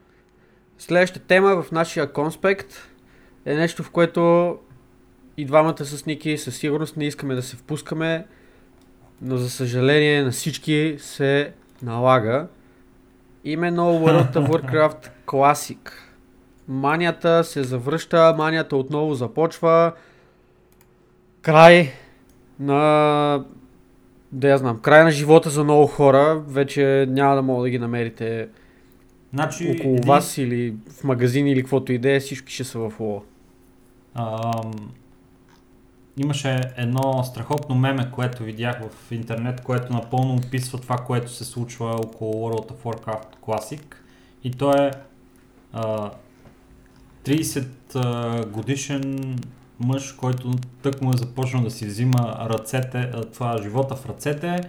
Следващата тема в нашия конспект е нещо, в което и двамата с Ники със сигурност не искаме да се впускаме, но за съжаление на всички се налага. Именно World of Warcraft Classic. Манията се завръща, манията отново започва. Край на... Да я знам, край на живота за много хора. Вече няма да мога да ги намерите Значи, около един- вас или в магазин или каквото и да е, всички ще са в лола. Ам, имаше едно страхотно меме, което видях в интернет, което напълно описва това, което се случва около World of Warcraft Classic. И то е а, 30 а, годишен мъж, който тък му е започнал да си взима ръцете, това живота в ръцете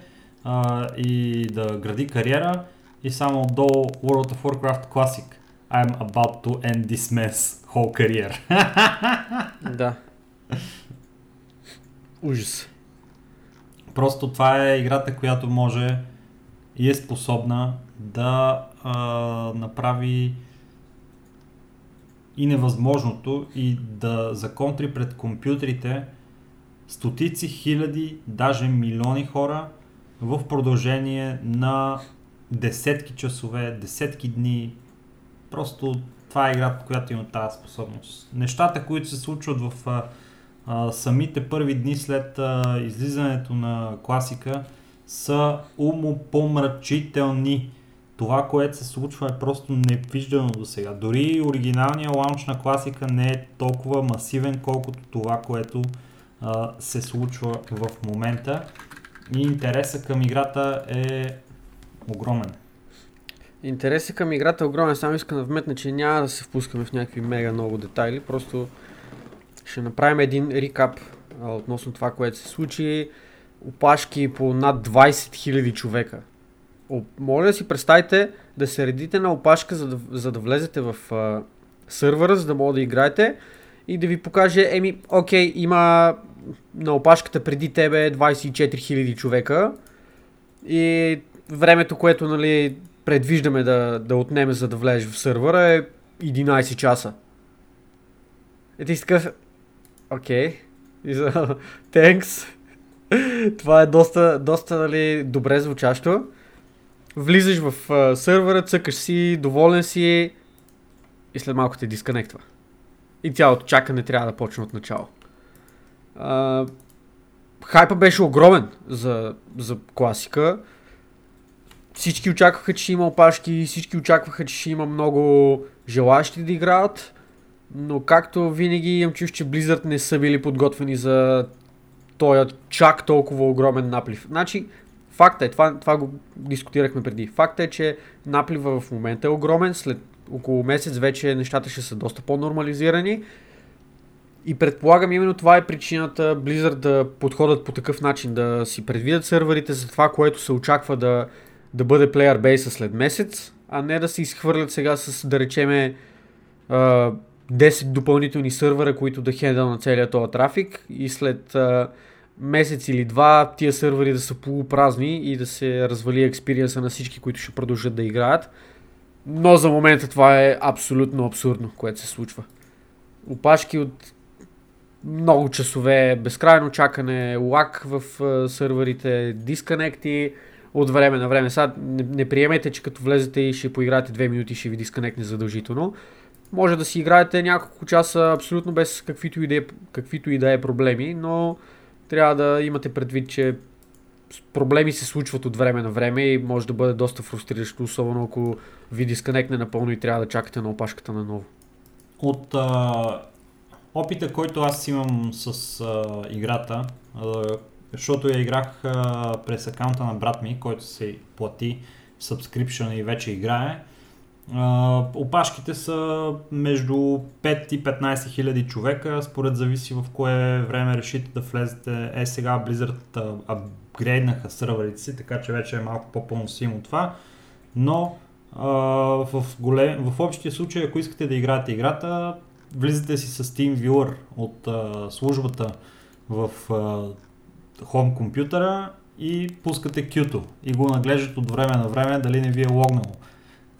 а, и да гради кариера. И само отдолу World of Warcraft Classic. I'm about to end this man's whole career. Да. Ужас. Просто това е играта, която може и е способна да а, направи и невъзможното и да законтри пред компютрите стотици хиляди, даже милиони хора в продължение на десетки часове, десетки дни. Просто това е играта, която има тази способност. Нещата, които се случват в а, а, самите първи дни след а, излизането на класика са умопомрачителни. Това, което се случва е просто невиждано до сега. Дори оригиналният лаунч на класика не е толкова масивен, колкото това, което а, се случва в момента. И интереса към играта е огромен. Интересът към играта е огромен, само искам да вметна, че няма да се впускаме в някакви мега много детайли, просто ще направим един рекап а, относно това, което се случи. Опашки по над 20 000 човека. О, моля да си представите да се редите на опашка, за да, за да влезете в а, сървъра, за да мога да играете и да ви покаже, еми, окей, има на опашката преди тебе 24 000 човека и времето, което нали, предвиждаме да, да отнеме за да влезеш в сървъра е 11 часа. И ти си такъв, окей, thanks. Това е доста, доста нали, добре звучащо. Влизаш в а, сървъра, цъкаш си, доволен си и след малко те дисконектва. И цялото чакане трябва да почне от начало. А, хайпа беше огромен за, за класика. Всички очакваха, че ще има опашки, всички очакваха, че ще има много желащи да играят, но както винаги имам чуш, че Blizzard не са били подготвени за този чак толкова огромен наплив. Значи, факт е, това, това го дискутирахме преди, факт е, че наплива в момента е огромен, след около месец вече нещата ще са доста по-нормализирани. И предполагам именно това е причината Blizzard да подходят по такъв начин, да си предвидят серверите за това, което се очаква да, да бъде плеер бейса след месец, а не да се изхвърлят сега с, да речеме, 10 допълнителни сървъра, които да хендъл на целият този трафик и след месец или два тия сървъри да са полупразни и да се развали експириенса на всички, които ще продължат да играят. Но за момента това е абсолютно абсурдно, което се случва. Опашки от много часове, безкрайно чакане, лак в сървърите, дисконекти от време на време. Сега не, не приемете, че като влезете и ще поиграете 2 минути ще ви дисконектне задължително. Може да си играете няколко часа абсолютно без каквито и да е, каквито и да е проблеми, но трябва да имате предвид, че проблеми се случват от време на време и може да бъде доста фрустриращо, особено ако ви дисконектне напълно и трябва да чакате на опашката наново. От а, опита, който аз имам с а, играта, а, защото я играх а, през акаунта на брат ми, който се плати subscription и вече играе, а, опашките са между 5 и 15 хиляди човека, според зависи в кое време решите да влезете. Е сега Blizzard апгрейднаха сървърите си, така че вече е малко по-поносимо това. Но а, в, голем, в общия случай, ако искате да играете играта, влизате си с TeamViewer от а, службата в а, хом компютъра и пускате Q-то и го наглеждат от време на време дали не ви е логнало.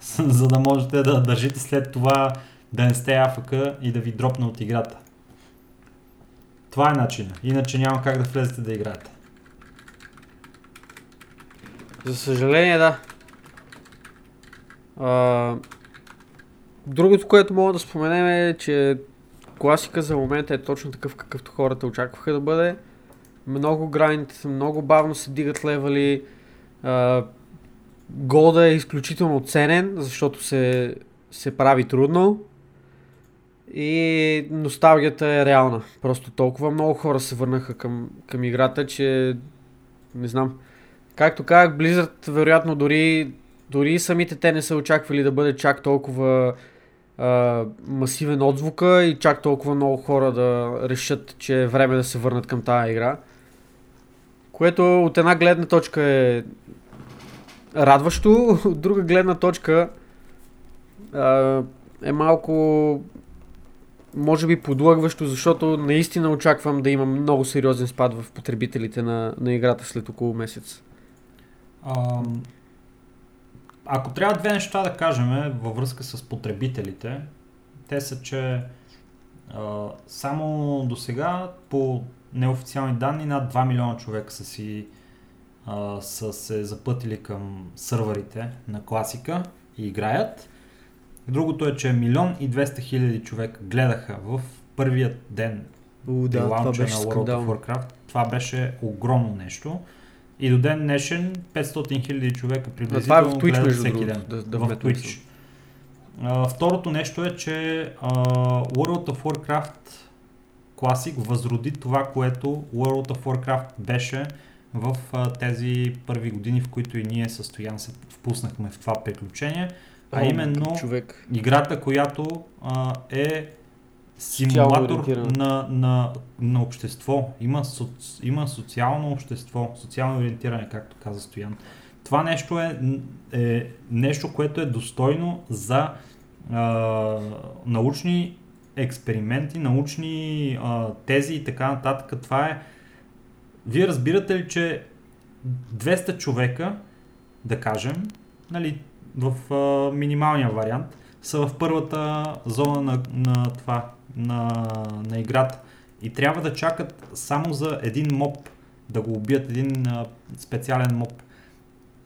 за да можете да държите след това да не сте АФК и да ви дропне от играта. Това е начина. Иначе няма как да влезете да играете. За съжаление, да. А, другото, което мога да споменем е, че класика за момента е точно такъв, какъвто хората очакваха да бъде. Много грайнд, много бавно се дигат левели. А, голда е изключително ценен, защото се, се прави трудно. И носталгията е реална. Просто толкова много хора се върнаха към, към играта, че не знам. Както казах, Blizzard вероятно дори, дори самите те не са очаквали да бъде чак толкова а, масивен отзвука и чак толкова много хора да решат, че е време да се върнат към тази игра. Което от една гледна точка е радващо, от друга гледна точка е малко може би подлъгващо, защото наистина очаквам да има много сериозен спад в потребителите на, на играта след около месец. А, ако трябва две неща да кажем във връзка с потребителите, те са, че а, само до сега по неофициални данни над 2 милиона човека са си а, са се запътили към сървърите на класика и играят. Другото е, че милион и 200 хиляди човека гледаха в първият ден У, да, това беше на World скандално. of Warcraft. Това беше огромно нещо. И до ден днешен 500 хиляди човека приблизително това е Twitch, гледат всеки ден. да- да в Twitch. А, второто нещо е, че а, World of Warcraft Classic възроди това, което World of Warcraft беше в а, тези първи години, в които и ние състоян се впуснахме в това приключение, а именно човек. играта, която а, е симулатор на, на, на общество. Има, соц, има социално общество, социално ориентиране, както каза Стоян. Това нещо е, е нещо, което е достойно за а, научни експерименти, научни а, тези и така нататък. Това е. Вие разбирате ли, че 200 човека, да кажем, нали, в а, минималния вариант, са в първата зона на, на това, на, на играта. И трябва да чакат само за един моб, да го убият един а, специален моб.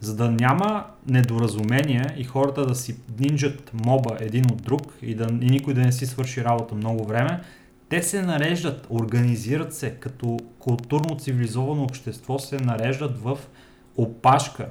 За да няма недоразумение и хората да си нинджат моба един от друг и, да, и никой да не си свърши работа много време, те се нареждат, организират се като културно цивилизовано общество, се нареждат в опашка.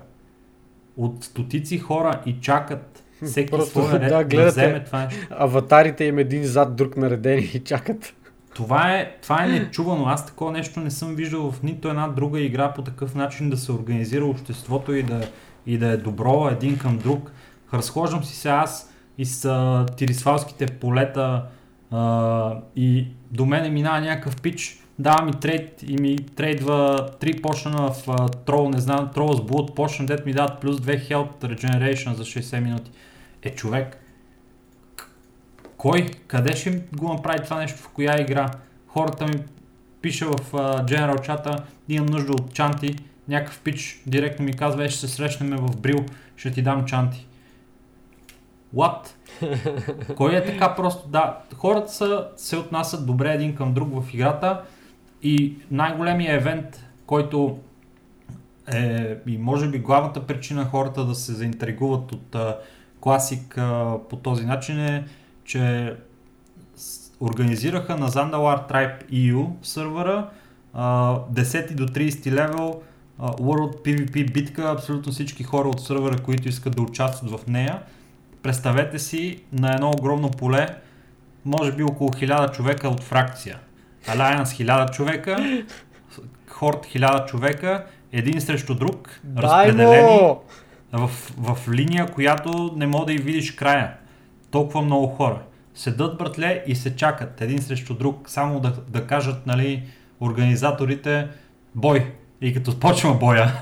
от стотици хора и чакат всеки Просто, своя ред да, да, гледате. вземе това нещо. Аватарите им един зад друг наредени и чакат. Това е, това е нечувано. Аз такова нещо не съм виждал в нито една друга игра по такъв начин да се организира обществото и да, и да е добро един към друг. Разхождам си се аз из а, тирисвалските полета а, и до мене минава някакъв пич, дава ми трейд и ми трейдва три почна в а, трол, не знам, трол с блуд, почна, дет ми дадат плюс 2 health regeneration за 60 минути. Е, човек, кой, къде ще го направи това нещо, в коя игра? Хората ми пише в uh, General чата, имам нужда от чанти, някакъв пич директно ми казва, е, ще се срещнем в Брил, ще ти дам чанти. What? Кой е така просто? Да, хората са, се отнасят добре един към друг в играта и най-големият евент, който е и може би главната причина хората да се заинтригуват от а, класик а, по този начин е, че организираха на Zandalар Tribe EU сървъра а, 10 до 30 левел World PvP битка, абсолютно всички хора от сървъра, които искат да участват в нея. Представете си на едно огромно поле, може би около 1000 човека от фракция. Alliance 1000 човека, Хорд 1000 човека, един срещу друг, разпределени в, в линия, която не мога да и видиш края. Толкова много хора. Седат, братле, и се чакат един срещу друг, само да, да кажат, нали, организаторите, бой. И като почва боя,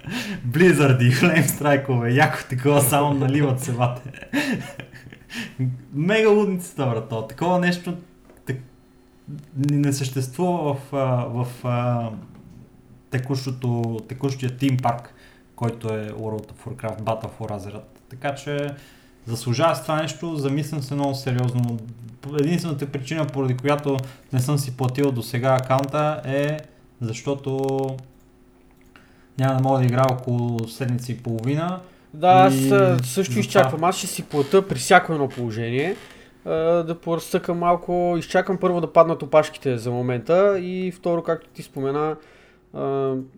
Близарди, флейм страйкове, яко такова само наливат се вате. Мега лудницата, брато. Такова нещо так, не съществува в, в а, текущото, текущия тим парк, който е World of Warcraft Battle for Azeroth. Така че заслужава с това нещо, замислям се много сериозно. Единствената причина, поради която не съм си платил до сега акаунта е защото няма да мога да играя около седмица и половина. Да, аз И също затова- изчаквам. Аз ще си плата при всяко едно положение. Да поразтъкам малко. Изчакам първо да паднат опашките за момента и второ, както ти спомена,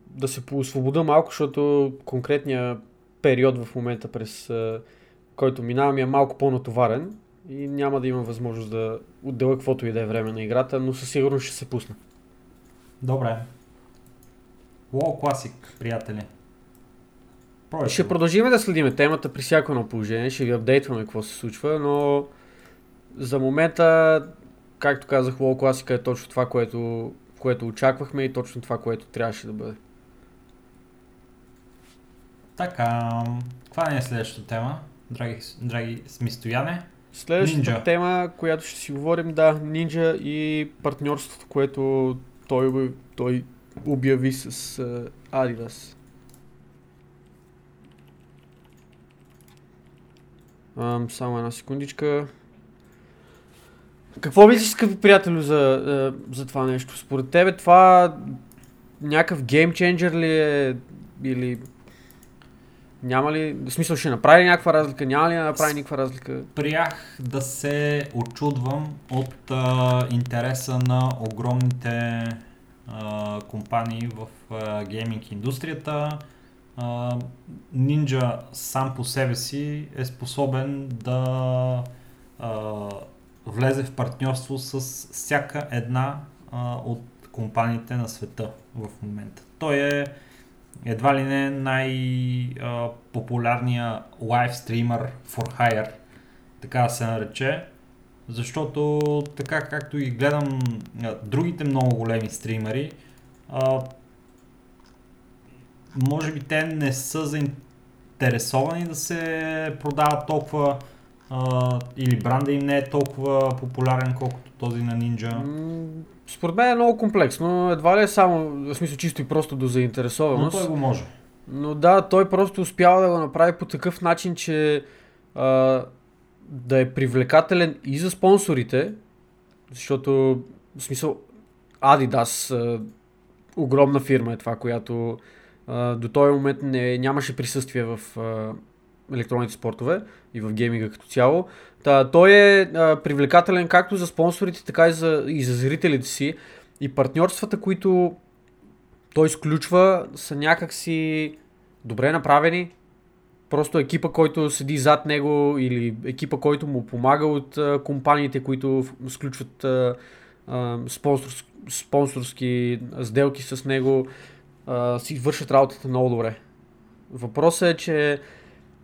да се поосвобода малко, защото конкретния период в момента, през който минавам, е малко по-натоварен и няма да имам възможност да отделя каквото и да е време на играта, но със сигурност ще се пусна. Добре. WoW Classic, приятели. Пробайте Ще продължим да следиме темата при всяко едно положение, ще ви апдейтваме какво се случва, но за момента, както казах, WoW Classic е точно това, което, което очаквахме и точно това, което трябваше да бъде. Така, каква е следващата тема, драги, драги смистояне? Следващата Ninja. тема, която ще си говорим, да, Ninja и партньорството, което той, той обяви с uh, Adidas. Ам, само една секундичка. Какво мислиш, скъпи приятелю, за, за това нещо? Според тебе това някакъв геймченджер ли е или няма ли, в смисъл ще направи някаква разлика, няма ли да направи никаква разлика? Приях да се очудвам от а, интереса на огромните а, компании в а, гейминг индустрията. А, Ninja сам по себе си е способен да а, влезе в партньорство с всяка една а, от компаниите на света в момента. Той е едва ли не най-популярния лайв стример for hire, така да се нарече, защото така както и гледам другите много големи стримери, може би те не са заинтересовани да се продават толкова или бранда им не е толкова популярен, колкото този на Ninja. Според мен е много комплексно. Едва ли е само, в смисъл чисто и просто до Но заинтересованост. той го може. Но да, той просто успява да го направи по такъв начин, че а, да е привлекателен и за спонсорите, защото, в смисъл, Adidas, а, огромна фирма е това, която а, до този момент не, нямаше присъствие в а, електронните спортове и в гейминга като цяло. Та, той е а, привлекателен както за спонсорите, така и за, и за зрителите си. И партньорствата, които той изключва, са някакси добре направени, Просто екипа, който седи зад него или екипа, който му помага от а, компаниите, които сключват а, а, спонсорс, спонсорски сделки с него, а, си вършат работата много добре. Въпросът е, че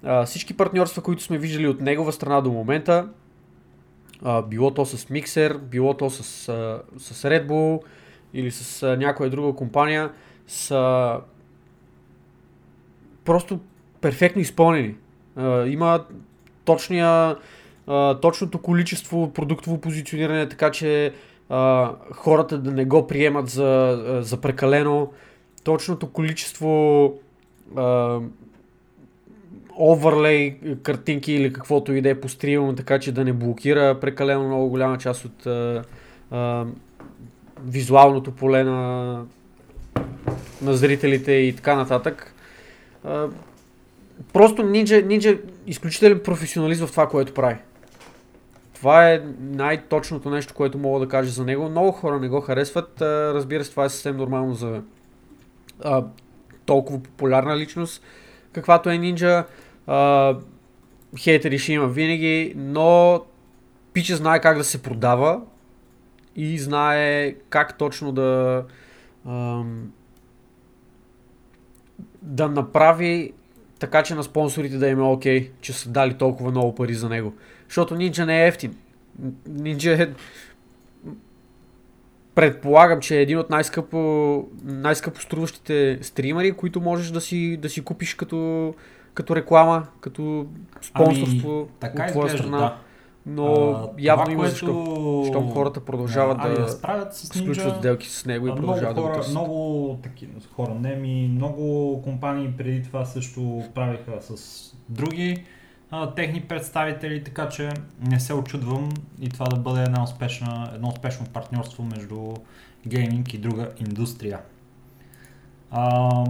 а, всички партньорства, които сме виждали от негова страна до момента, а, било то с Mixer, било то с, а, с Red Bull или с а, някоя друга компания, са просто перфектно изпълнени. А, има точния, а, точното количество продуктово позициониране, така че а, хората да не го приемат за, за прекалено. Точното количество оверлей, картинки или каквото и да е по стрима, така че да не блокира прекалено много голяма част от а, а, визуалното поле на, на зрителите и така нататък. А, просто Ninja, Ninja изключителен професионалист в това, което прави. Това е най-точното нещо, което мога да кажа за него. Много хора не го харесват. Разбира се, това е съвсем нормално за а, толкова популярна личност, каквато е Ninja. Хейтери ще има винаги, но Пича знае как да се продава и знае как точно да ам, да направи така, че на спонсорите да им е окей, че са дали толкова много пари за него. Защото Ninja не е ефтин. Ninja е... Предполагам, че е един от най-скъпо, най-скъпо струващите стримери, които можеш да си, да си купиш като, като реклама, като спонсорство Ами, така от твоя изглежда, страна. да. Но А, явно това, има което- защо. Щом хората продължават ами, да да справят с сключват Ninja, сделки с него и А, продължават да много го хора, търсят. много такива хора, не ми, много компании преди това също правиха с други а, техни представители, така че не се очудвам и това да бъде една успешна, едно успешно партньорство между гейминг и друга индустрия. Ам,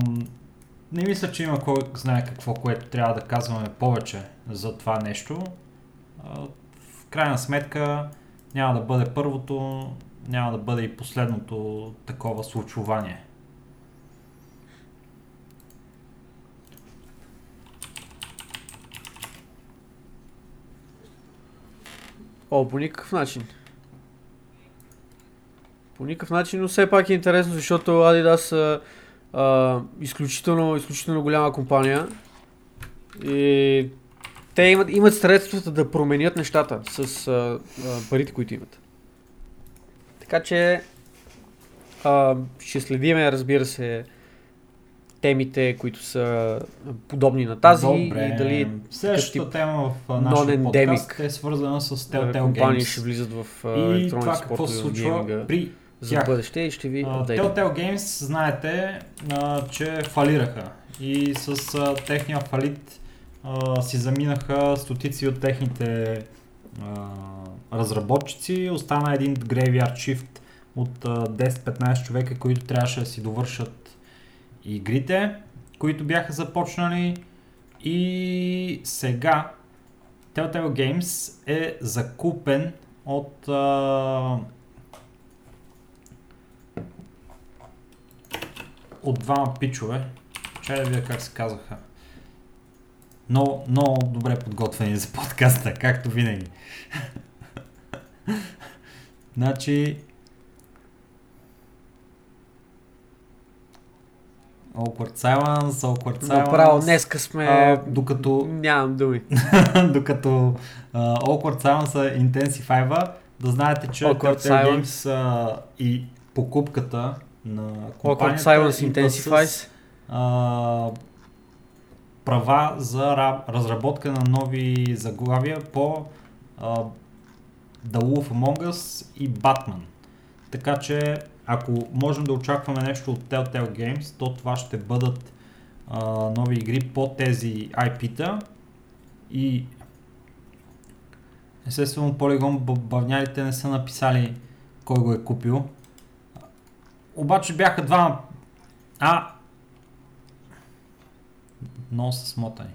не мисля, че има кой знае какво, което трябва да казваме повече за това нещо. В крайна сметка няма да бъде първото, няма да бъде и последното такова случвание. О, по никакъв начин. По никакъв начин, но все пак е интересно, защото Adidas а, изключително, изключително голяма компания и те имат, имат средствата да променят нещата с а, а, парите, които имат. Така че а, ще следиме, разбира се, темите, които са подобни на тази Добре. и дали Следващата тип тема в нашия подкаст е свързана с Telltale компании Games. ще влизат в а, и това какво се случва при за тях. бъдеще и ще ви апдейтам. Telltale Games, знаете, а, че фалираха и с а, техния фалит а, си заминаха стотици от техните а, разработчици. Остана един graveyard shift от а, 10-15 човека, които трябваше да си довършат игрите, които бяха започнали и сега Telltale Games е закупен от а, от двама пичове. Чай да видя как се казваха. Но, много добре подготвени за подкаста, както винаги. значи... Awkward Silence, Awkward Silence. Направо, днеска сме... А, докато Нямам думи. докато uh, Awkward Silence интенсифайва, да знаете, че Awkward Silence. Games uh, и покупката на компанията Silence Intensifies. а, права за ра- разработка на нови заглавия по а, The Wolf Among Us и Batman. Така че, ако можем да очакваме нещо от Telltale Games, то това ще бъдат а, нови игри по тези IP-та и естествено Polygon бавнярите не са написали кой го е купил. Обаче бяха два... А... Много са смотани.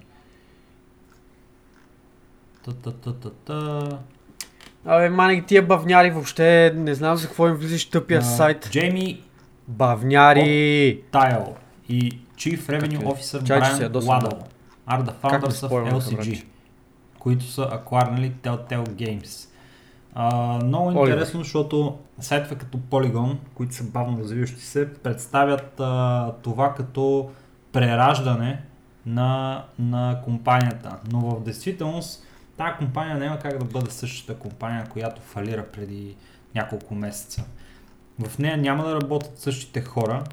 Та-та-та-та-та. Абе, мани тия бавняри въобще, не знам за какво им влизаш тъпия А, сайт. Джейми Бавняри! Тайл и Chief Revenue Как е? Officer Чай, Брайан ядосвам, Ладъл. are the founders of LCG, които са acquired Telltale Games. А, много Оливер. интересно, защото сайтове като Polygon, които са бавно развиващи се, представят а, това като прераждане на, на компанията. Но в действителност тази компания няма как да бъде същата компания, която фалира преди няколко месеца. В нея няма да работят същите хора,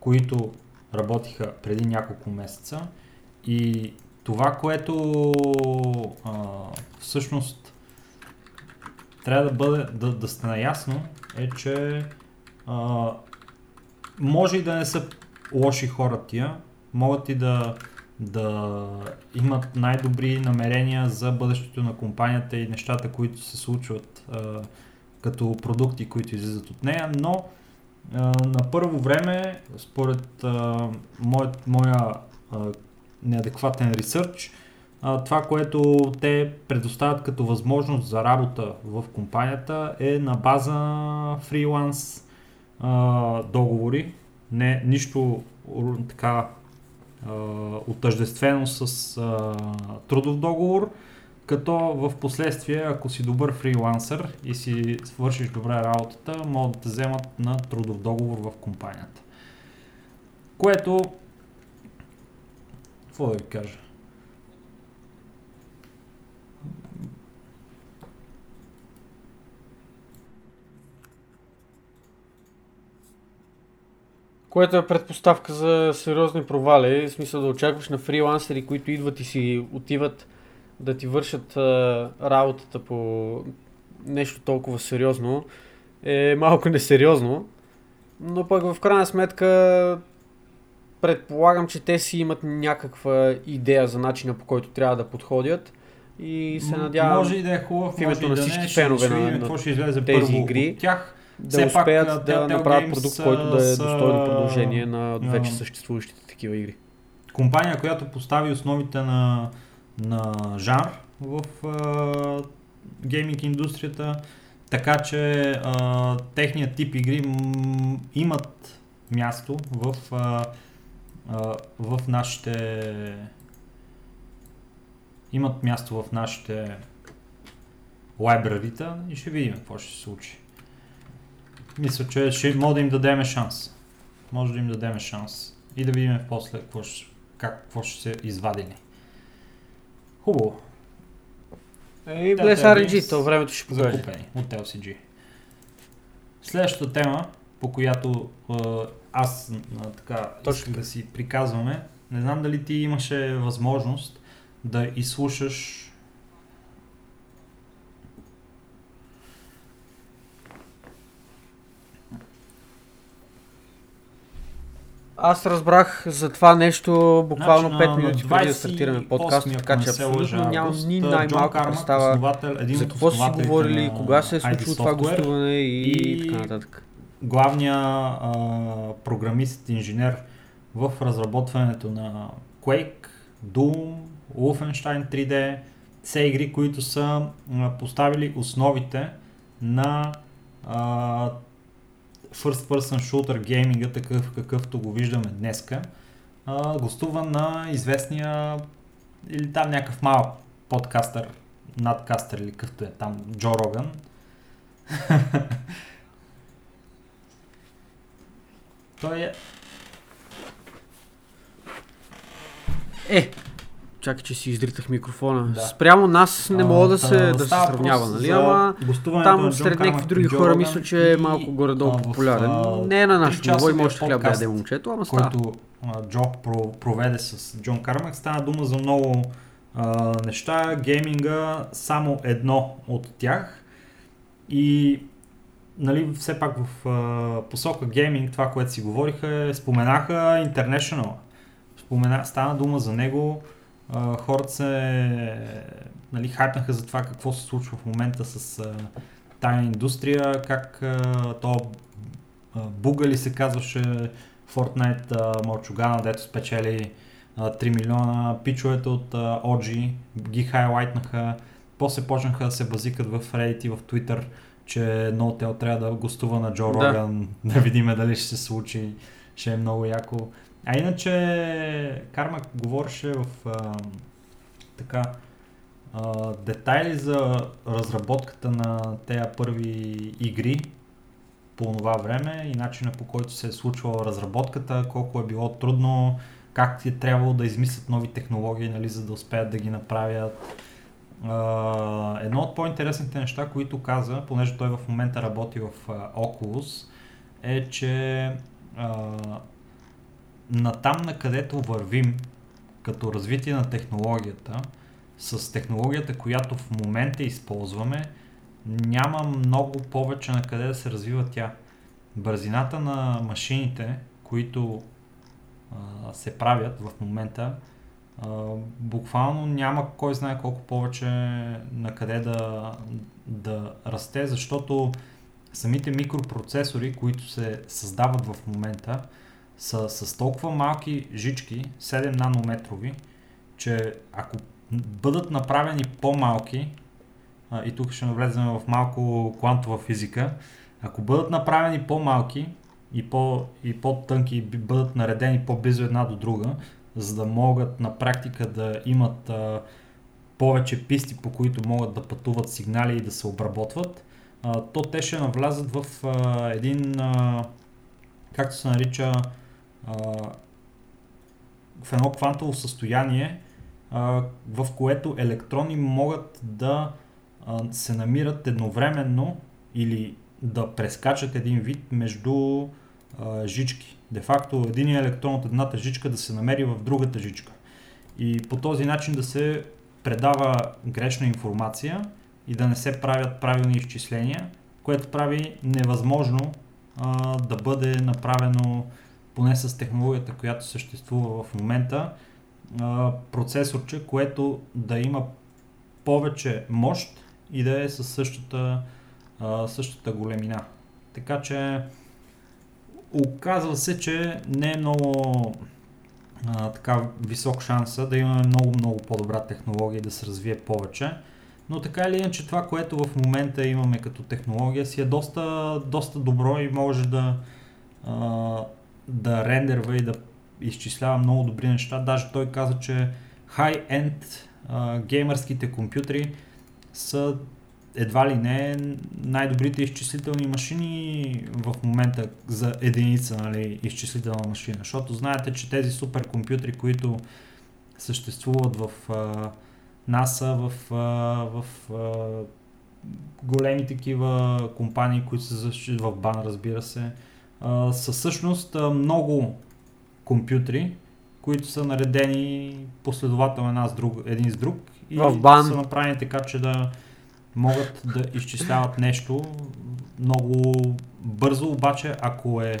които работиха преди няколко месеца и това, което а, всъщност трябва да бъде, да, да сте наясно, е, че а, може и да не са лоши хора тия, могат и да, да имат най-добри намерения за бъдещето на компанията и нещата, които се случват а, като продукти, които излизат от нея, но а, на първо време, според а, моят, моя а, неадекватен ресърч, това, което те предоставят като възможност за работа в компанията е на база фриланс а, договори, не, нищо така а, отъждествено с а, трудов договор, като в последствие, ако си добър фрилансър и си свършиш добре работата, могат да те вземат на трудов договор в компанията. Което, какво да ви кажа? Което е предпоставка за сериозни провали, в смисъл да очакваш на фрилансери, които идват и си отиват да ти вършат а, работата по нещо толкова сериозно, е малко несериозно. Но пък в крайна сметка предполагам, че те си имат някаква идея за начина по който трябва да подходят и се надявам Може и да е хубав, в името на да всички не, фенове на- на излезе тези първо игри от тях. Да все пак, успеят а, да направят Games продукт, който да е са- достойно продължение на вече съществуващите такива игри. компания, която постави основите на, на жанр в а, гейминг индустрията, така че а, техният тип игри м- имат място в, а, а, в нашите имат място в нашите лайбрарита и ще видим какво ще се случи. Мисля, че ще може да им дадем шанс. Може да им дадем шанс. И да видим после какво ще, как, какво ще се извадили. Хубаво. Е, Telltale Bless RNG, то времето ще покаже. Закупени от LCG. Следващата тема, по която аз а, така Точно да си приказваме, не знам дали ти имаше възможност да изслушаш Аз разбрах за това нещо буквално Значи, 5 на- минути преди да 28, стартираме подкаст, така че абсолютно нямам ни най-малка представа за какво си основателите говорили, кога се е случило това гостуване и, и- така нататък. главния а, програмист, инженер в разработването на Quake, Doom, Wolfenstein 3D, все игри, които са поставили основите на а, First Person Shooter гейминга, такъв какъвто го виждаме днеска. Гостува на известния или там някакъв малък подкастър, надкастър или какъвто е там, Джо Роган. Той е Е, чакай, че си издритах микрофона. Да. Спрямо нас не мога да се, А, да се сравнява, нали? Ама там сред някакви други хора мисля, че е малко горе-долу популярен. а, Не е на нашото ниво и тричасовия може да яде момчето, ама става. който Джо про, проведе с Джон Кармак. Стана дума за много а, неща. Гейминга само едно от тях. И нали, все пак в а, посока гейминг, това, което си говориха, е, споменаха International. Спомена, стана дума за него. А, хората се нали, хайпнаха за това какво се случва в момента с а, тая индустрия, как а, то а, Буга ли се казваше Fortnite а, Мълчугана, дето спечели а, 3 милиона, пичовете от а, OG ги хайлайтнаха, после почнаха да се базикат в Reddit и в Twitter, че NoTel трябва да гостува на Джо Да. Роган, да видиме дали ще се случи, ще е много яко. А иначе Кармак говореше в а, така а, детайли за разработката на тези първи игри по това време и начина по който се е случвала разработката, колко е било трудно, как е трябвало да измислят нови технологии, нали, за да успеят да ги направят. А, едно от по-интересните неща, които каза, понеже той в момента работи в а, Oculus, е, че а, на там, на където вървим, като развитие на технологията, с технологията, която в момента използваме, няма много повече на къде да се развива тя. Бързината на машините, които а, се правят в момента, а, буквално няма кой знае колко повече на къде да, да расте, защото самите микропроцесори, които се създават в момента, са с толкова малки жички, 7 нанометрови, че ако бъдат направени по-малки, а, и тук ще навлезем в малко квантова физика, ако бъдат направени по-малки и, по, и по-тънки бъдат наредени по-близо една до друга, за да могат на практика да имат а, повече писти, по които могат да пътуват сигнали и да се обработват, а, то те ще навлязат в а, един, а, както се нарича, в едно квантово състояние, в което електрони могат да се намират едновременно или да прескачат един вид между жички. Де факто един електрон от едната жичка да се намери в другата жичка. И по този начин да се предава грешна информация и да не се правят правилни изчисления, което прави невъзможно а, да бъде направено поне с технологията, която съществува в момента, процесорче, което да има повече мощ и да е със същата, същата големина. Така че оказва се, че не е много а, така висок шанса да имаме много, много по-добра технология и да се развие повече. Но така или иначе това, което в момента имаме като технология си е доста, доста добро и може да, да рендерва и да изчислява много добри неща. Даже той каза, че high-end а, геймърските компютри са едва ли не най-добрите изчислителни машини в момента за единица нали, изчислителна машина. Защото знаете, че тези суперкомпютри, които съществуват в а, NASA, в, а, в а, големи такива компании, които защитят в БАН, разбира се, а, са всъщност много компютри, които са наредени последователно една с друг, един с друг и В бан. са направени така, че да могат да изчисляват нещо много бързо, обаче ако е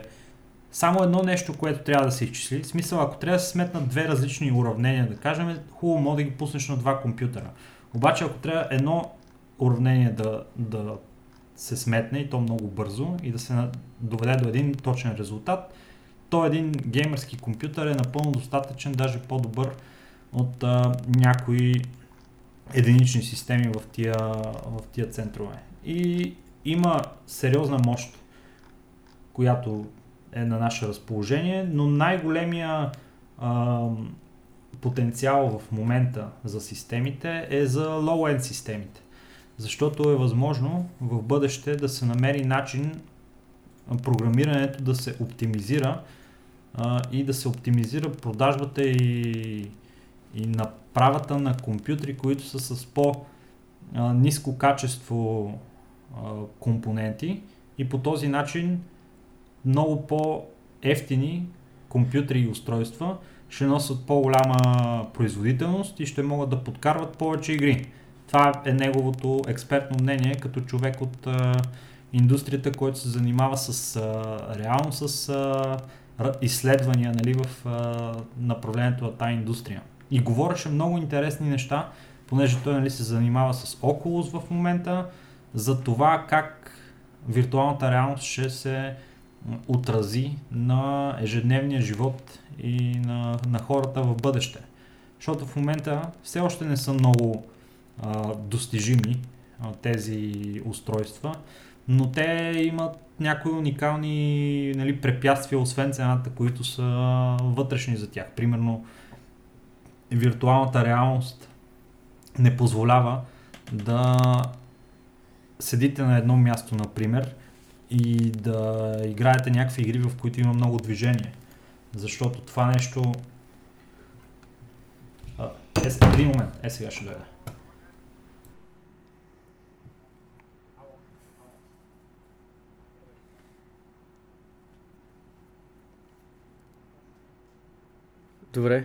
само едно нещо, което трябва да се изчисли, в смисъл ако трябва да се сметнат две различни уравнения, да кажем, хубаво може да ги пуснеш на два компютъра. Обаче ако трябва едно уравнение да, да се сметне и то много бързо и да се доведе до един точен резултат, то един геймърски компютър е напълно достатъчен, даже по-добър от а, някои единични системи в тия, в тия центрове. И има сериозна мощ, която е на наше разположение, но най-големия а, потенциал в момента за системите е за low-end системите. Защото е възможно в бъдеще да се намери начин програмирането да се оптимизира а, и да се оптимизира продажбата и, и направата на компютри, които са с по-низко качество а, компоненти и по този начин много по-ефтини компютри и устройства ще носят по-голяма производителност и ще могат да подкарват повече игри. Това е неговото експертно мнение като човек от а, индустрията, който се занимава с а, реално с а, изследвания нали, в а, направлението на тази индустрия. И говореше много интересни неща, понеже той нали, се занимава с Oculus в момента, за това как виртуалната реалност ще се отрази на ежедневния живот и на, на хората в бъдеще. Защото в момента все още не са много достижими тези устройства, но те имат някои уникални нали, препятствия, освен цената, които са вътрешни за тях. Примерно, виртуалната реалност не позволява да седите на едно място, например, и да играете някакви игри, в които има много движение. Защото това нещо... А, е, един момент, е сега ще дойда. Добре.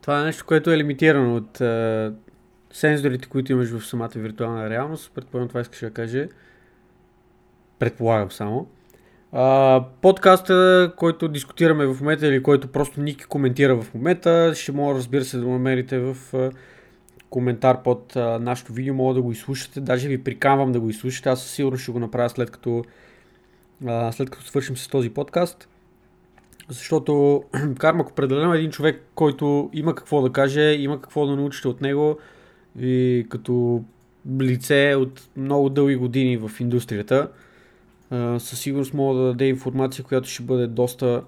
Това е нещо, което е лимитирано от а, сензорите, които имаш в самата виртуална реалност. Предполагам това искаш да каже. Предполагам само. А, подкаста, който дискутираме в момента или който просто Ники коментира в момента, ще мога разбира се да го намерите в а, коментар под а, нашото видео, мога да го изслушате. Даже ви приканвам да го изслушате. Аз със сигурност ще го направя след като, а, след като свършим с този подкаст. Защото Кармак определено е един човек, който има какво да каже, има какво да научите от него и като лице от много дълги години в индустрията. със сигурност мога да даде информация, която ще бъде доста,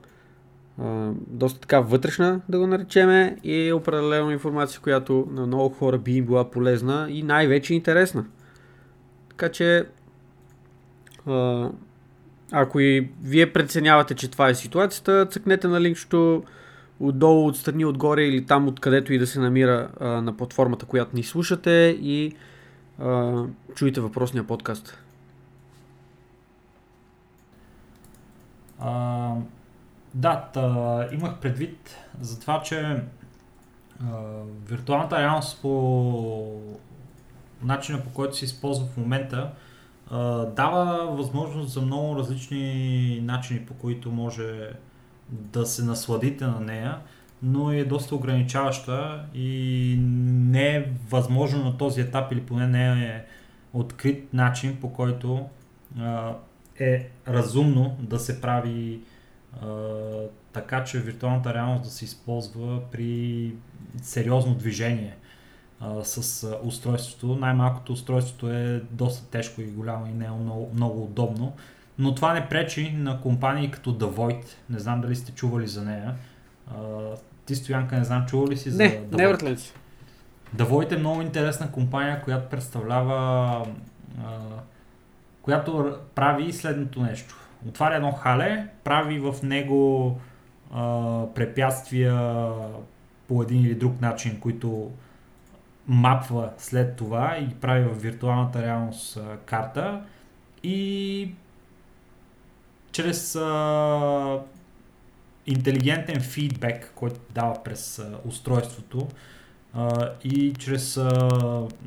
доста така вътрешна, да го наречеме, и определено информация, която на много хора би им била полезна и най-вече интересна. Така че ако и вие преценявате, че това е ситуацията, цъкнете на линкчето отдолу, отстрани, отгоре или там откъдето и да се намира а, на платформата, която ни слушате и а, чуете въпросния подкаст. А, да, та, имах предвид за това, че а, виртуалната реалност по начина по който се използва в момента дава възможност за много различни начини, по които може да се насладите на нея, но е доста ограничаваща и не е възможно на този етап или поне не е открит начин, по който а, е разумно да се прави а, така, че виртуалната реалност да се използва при сериозно движение а, с а, устройството. Най-малкото устройството е доста тежко и голямо и не е много, много удобно. Но това не пречи на компании като The Void. Не знам дали сте чували за нея. А, ти, Стоянка, не знам, чували си за не, The Void? Не, The Void е много интересна компания, която представлява а, която прави следното нещо. Отваря едно хале, прави в него а, препятствия по един или друг начин, които мапва след това и прави в виртуалната реалност а, карта. И чрез а, интелигентен фидбек, който дава през а, устройството а, и чрез а,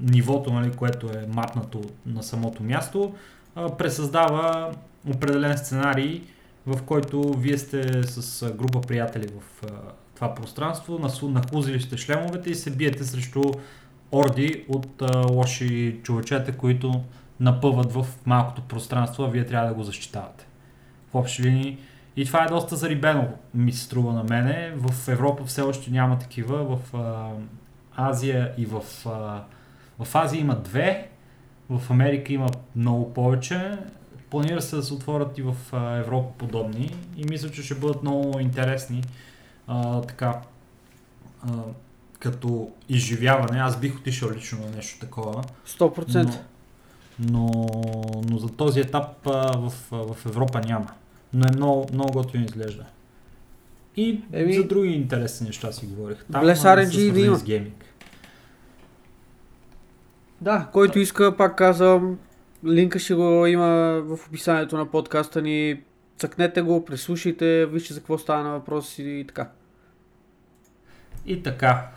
нивото, нали, което е мапнато на самото място, а, пресъздава определен сценарий, в който вие сте с група приятели в а, това пространство, нахлузили сте шлемовете и се биете срещу орди от а, лоши човечета, които напъват в малкото пространство, а вие трябва да го защитавате. В общи линии. И това е доста зарибено, ми се струва на мене. В Европа все още няма такива. В а, Азия и в, а, в Азия има две. В Америка има много повече. Планира се да се отворят и в а, Европа подобни. И мисля, че ще бъдат много интересни. А, така. А, като изживяване, аз бих отишъл лично на нещо такова. 100%. Но, но, но за този етап а, в, в Европа няма. Но е много, много готино изглежда. И Еми... за други интересни неща си говорих. Там Bless RNG да има. Гейминг. Да, който иска, пак казвам, линка ще го има в описанието на подкаста ни. Цъкнете го, преслушайте, вижте за какво става на въпрос и така. И така,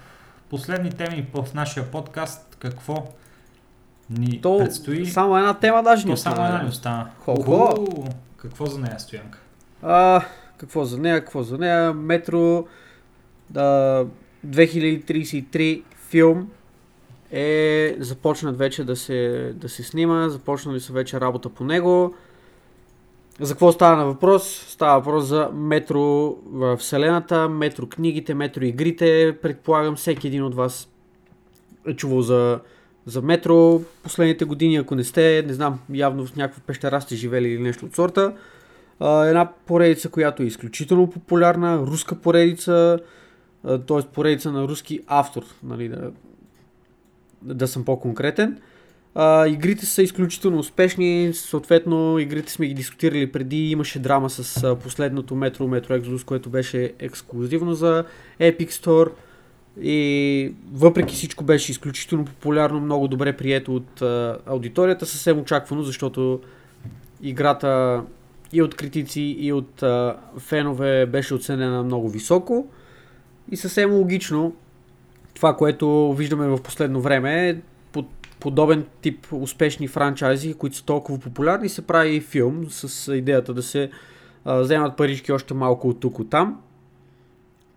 последни теми в нашия подкаст, какво ни То, предстои? Само една тема даже ни остана. само една ни остана. Хо-хо. Какво за нея, Стоянка? А, какво за нея, какво за нея? Метро да, 2033 филм е започнат вече да се, да се снима, започнали са вече работа по него. За какво става на въпрос? Става въпрос за метро в Вселената, метро книгите, метро игрите. Предполагам всеки един от вас е чувал за за метро последните години, ако не сте, не знам, явно в някаква пещера сте живели или нещо от сорта. Една поредица, която е изключително популярна, руска поредица, т.е. поредица на руски автор, нали, да, да съм по-конкретен. А, игрите са изключително успешни, съответно игрите сме ги дискутирали преди, имаше драма с а, последното Metro, Metro Exodus, което беше ексклюзивно за Epic Store. И въпреки всичко беше изключително популярно, много добре прието от а, аудиторията, съвсем очаквано, защото играта и от критици, и от а, фенове беше оценена много високо. И съвсем логично това, което виждаме в последно време е подобен тип успешни франчайзи, които са толкова популярни, се прави и филм с идеята да се а, вземат парички още малко от тук от там.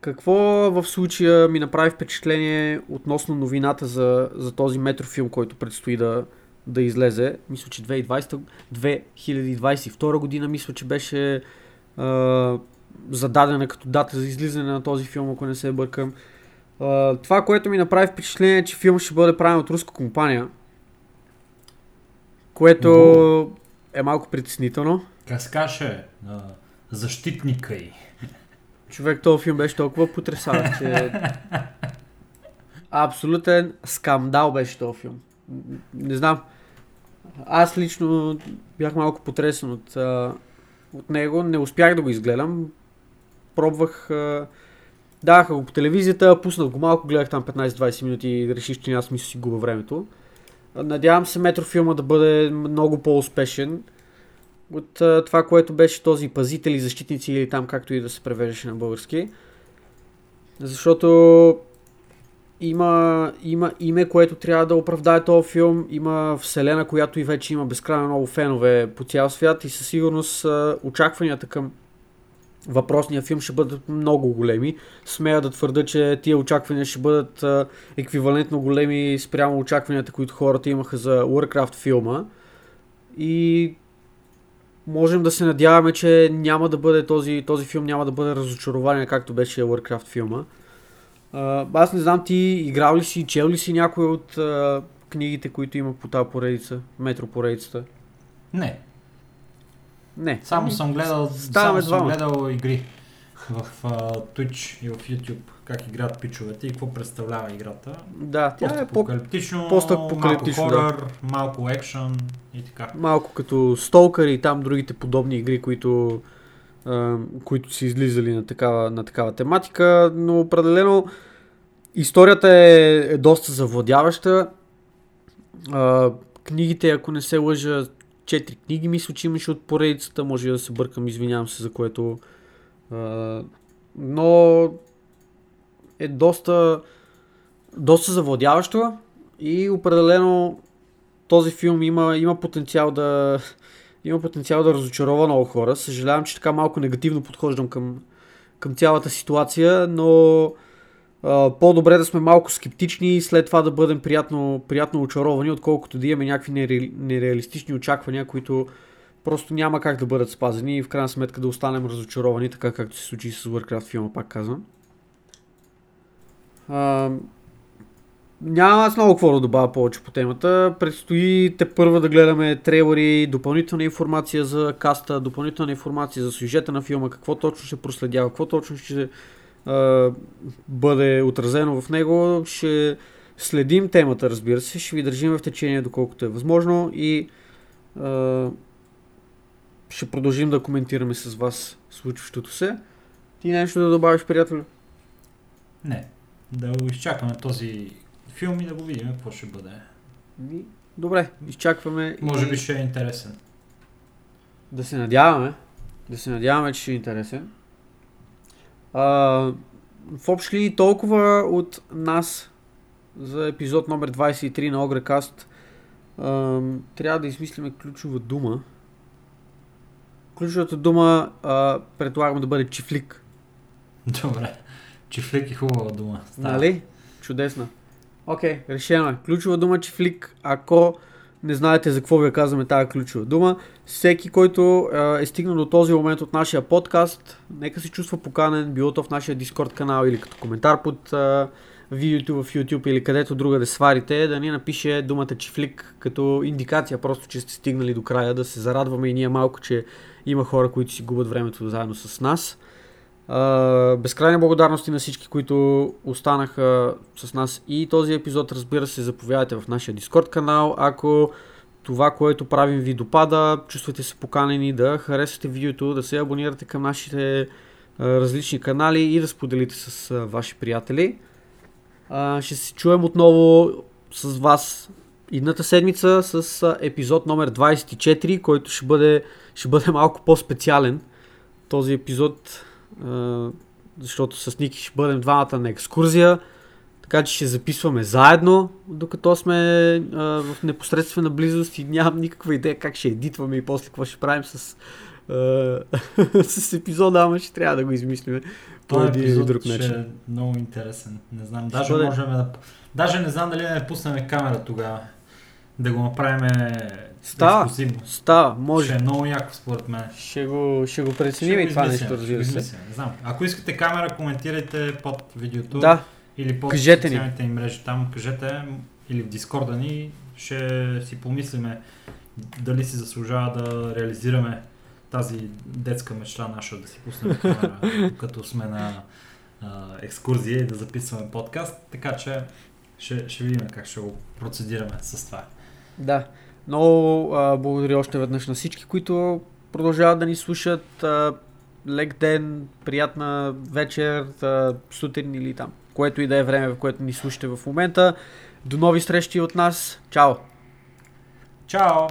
Какво в случая ми направи впечатление относно новината за, за този метрофилм, който предстои да, да излезе? Мисля, че 2020, 2022 година, мисля, че беше а, зададена като дата за излизане на този филм, ако не се бъркам. А, това, което ми направи впечатление е, че филм ще бъде правен от руска компания, което Ого. е малко притеснително. Как се каже, а, защитника й. Човек, този филм беше толкова потрясаващ, че... Абсолютен скандал беше този филм. Не знам. Аз лично бях малко потресен от, от него. Не успях да го изгледам. Пробвах... А, даваха го по телевизията, пуснах го малко, гледах там 15-20 минути и реших, че аз мисля си губа времето. Надявам се метрофилма да бъде много по-успешен от това, което беше този пазители, защитници или там както и да се превеждаше на български. Защото има, има име, което трябва да оправдае този филм, има вселена, която и вече има безкрайно много фенове по цял свят и със сигурност очакванията към въпросния филм ще бъдат много големи. Смея да твърда, че тия очаквания ще бъдат а, еквивалентно големи спрямо очакванията, които хората имаха за Warcraft филма. И можем да се надяваме, че няма да бъде този, този филм няма да бъде разочарование, както беше Warcraft филма. А, аз не знам ти играл ли си, чел ли си някой от а, книгите, които има по тази поредица, метро поредицата? Не, Не. само Ами, съм гледал, ставаме само съм гледал игри в а, Twitch и в YouTube, как играят пичовете и какво представлява играта. Да, тя е по, Постапокалиптично, постапокалиптично, малко да. хорър, малко екшън и така. малко като Stalker и там другите подобни игри, които, които са излизали на такава, на такава тематика, но определено историята е, е доста завладяваща. Книгите, ако не се лъжа, четири книги мисля, че имаше от поредицата, може и да се бъркам, извинявам се за което. Но е доста, доста завладяващо и определено този филм има, има потенциал да има потенциал да разочарова много хора. Съжалявам, че така малко негативно подхождам към, към цялата ситуация, но по-добре да сме малко скептични и след това да бъдем приятно, приятно очаровани, отколкото да имаме някакви нере, нереалистични очаквания, които просто няма как да бъдат спазени и в крайна сметка да останем разочаровани, така както се случи с Warcraft филма, пак казвам. А, няма аз много какво да добавя повече по темата. Предстои те първа да гледаме трейлери, допълнителна информация за каста, допълнителна информация за сюжета на филма, какво точно ще проследява, какво точно ще а, бъде отразено в него. Ще следим темата, разбира се, ще ви държим в течение доколкото е възможно и а, ще продължим да коментираме с вас случващото се. Ти нещо да добавиш, приятел? Не, да го изчакаме този филм и да го видим какво ще бъде. Добре, изчакваме. Може и- би ще е интересен. Да се надяваме. Да се надяваме, че ще е интересен. А, в общи ли толкова от нас за епизод номер 23 на Огрекаст. А, трябва да измислиме ключова дума. Ключовата дума а, предлагам да бъде чифлик. Добре. Чифлик е хубава дума. Става. Нали? Чудесна. Окей, решено е. Ключова дума чифлик. Ако не знаете за какво ви казваме тази ключова дума, всеки, който е стигнал до този момент от нашия подкаст, нека се чувства поканен, било то в нашия Дискорд канал или като коментар под а, видеото в YouTube или където друга да сварите, да ни напише думата чифлик като индикация, просто че сте стигнали до края, да се зарадваме и ние малко, че има хора, които си губят времето заедно с нас. Безкрайни благодарности на всички, които останаха с нас и този епизод. Разбира се, заповядайте в нашия Discord канал. Ако това, което правим ви допада, чувствате се поканени да харесате видеото, да се абонирате към нашите различни канали и да споделите с uh, ваши приятели. Ще се чуем отново с вас едната седмица с епизод номер 24, който ще бъде, ще бъде малко по-специален. Този епизод защото с Ники ще бъдем двамата на екскурзия, така че ще записваме заедно, докато сме в непосредствена близост и нямам никаква идея как ще едитваме и после какво ще правим с, с епизода, ама ще трябва да го измислиме по един или друг начин. Ще е много интересен. Не знам, даже бъде... можем да... Даже не знам дали да не пуснем камера тогава. Да го направим Става, става, може. Ще е много яко според мен. Ще го, ще го преценим и това нещо, разбира се. Не знам. Ако искате камера, коментирайте под видеото. Да. Или под кажете социалните ни мрежи там. Кажете или в Дискорда ни. Ще си помислиме дали си заслужава да реализираме тази детска мечта наша да си пуснем камера, като сме на а, екскурзия и да записваме подкаст. Така че ще, ще видим как ще го процедираме с това. Да. Много а, благодаря още веднъж на всички, които продължават да ни слушат. А, лек ден, приятна вечер, а, сутрин или там, което и да е време, в което ни слушате в момента. До нови срещи от нас. Чао! Чао!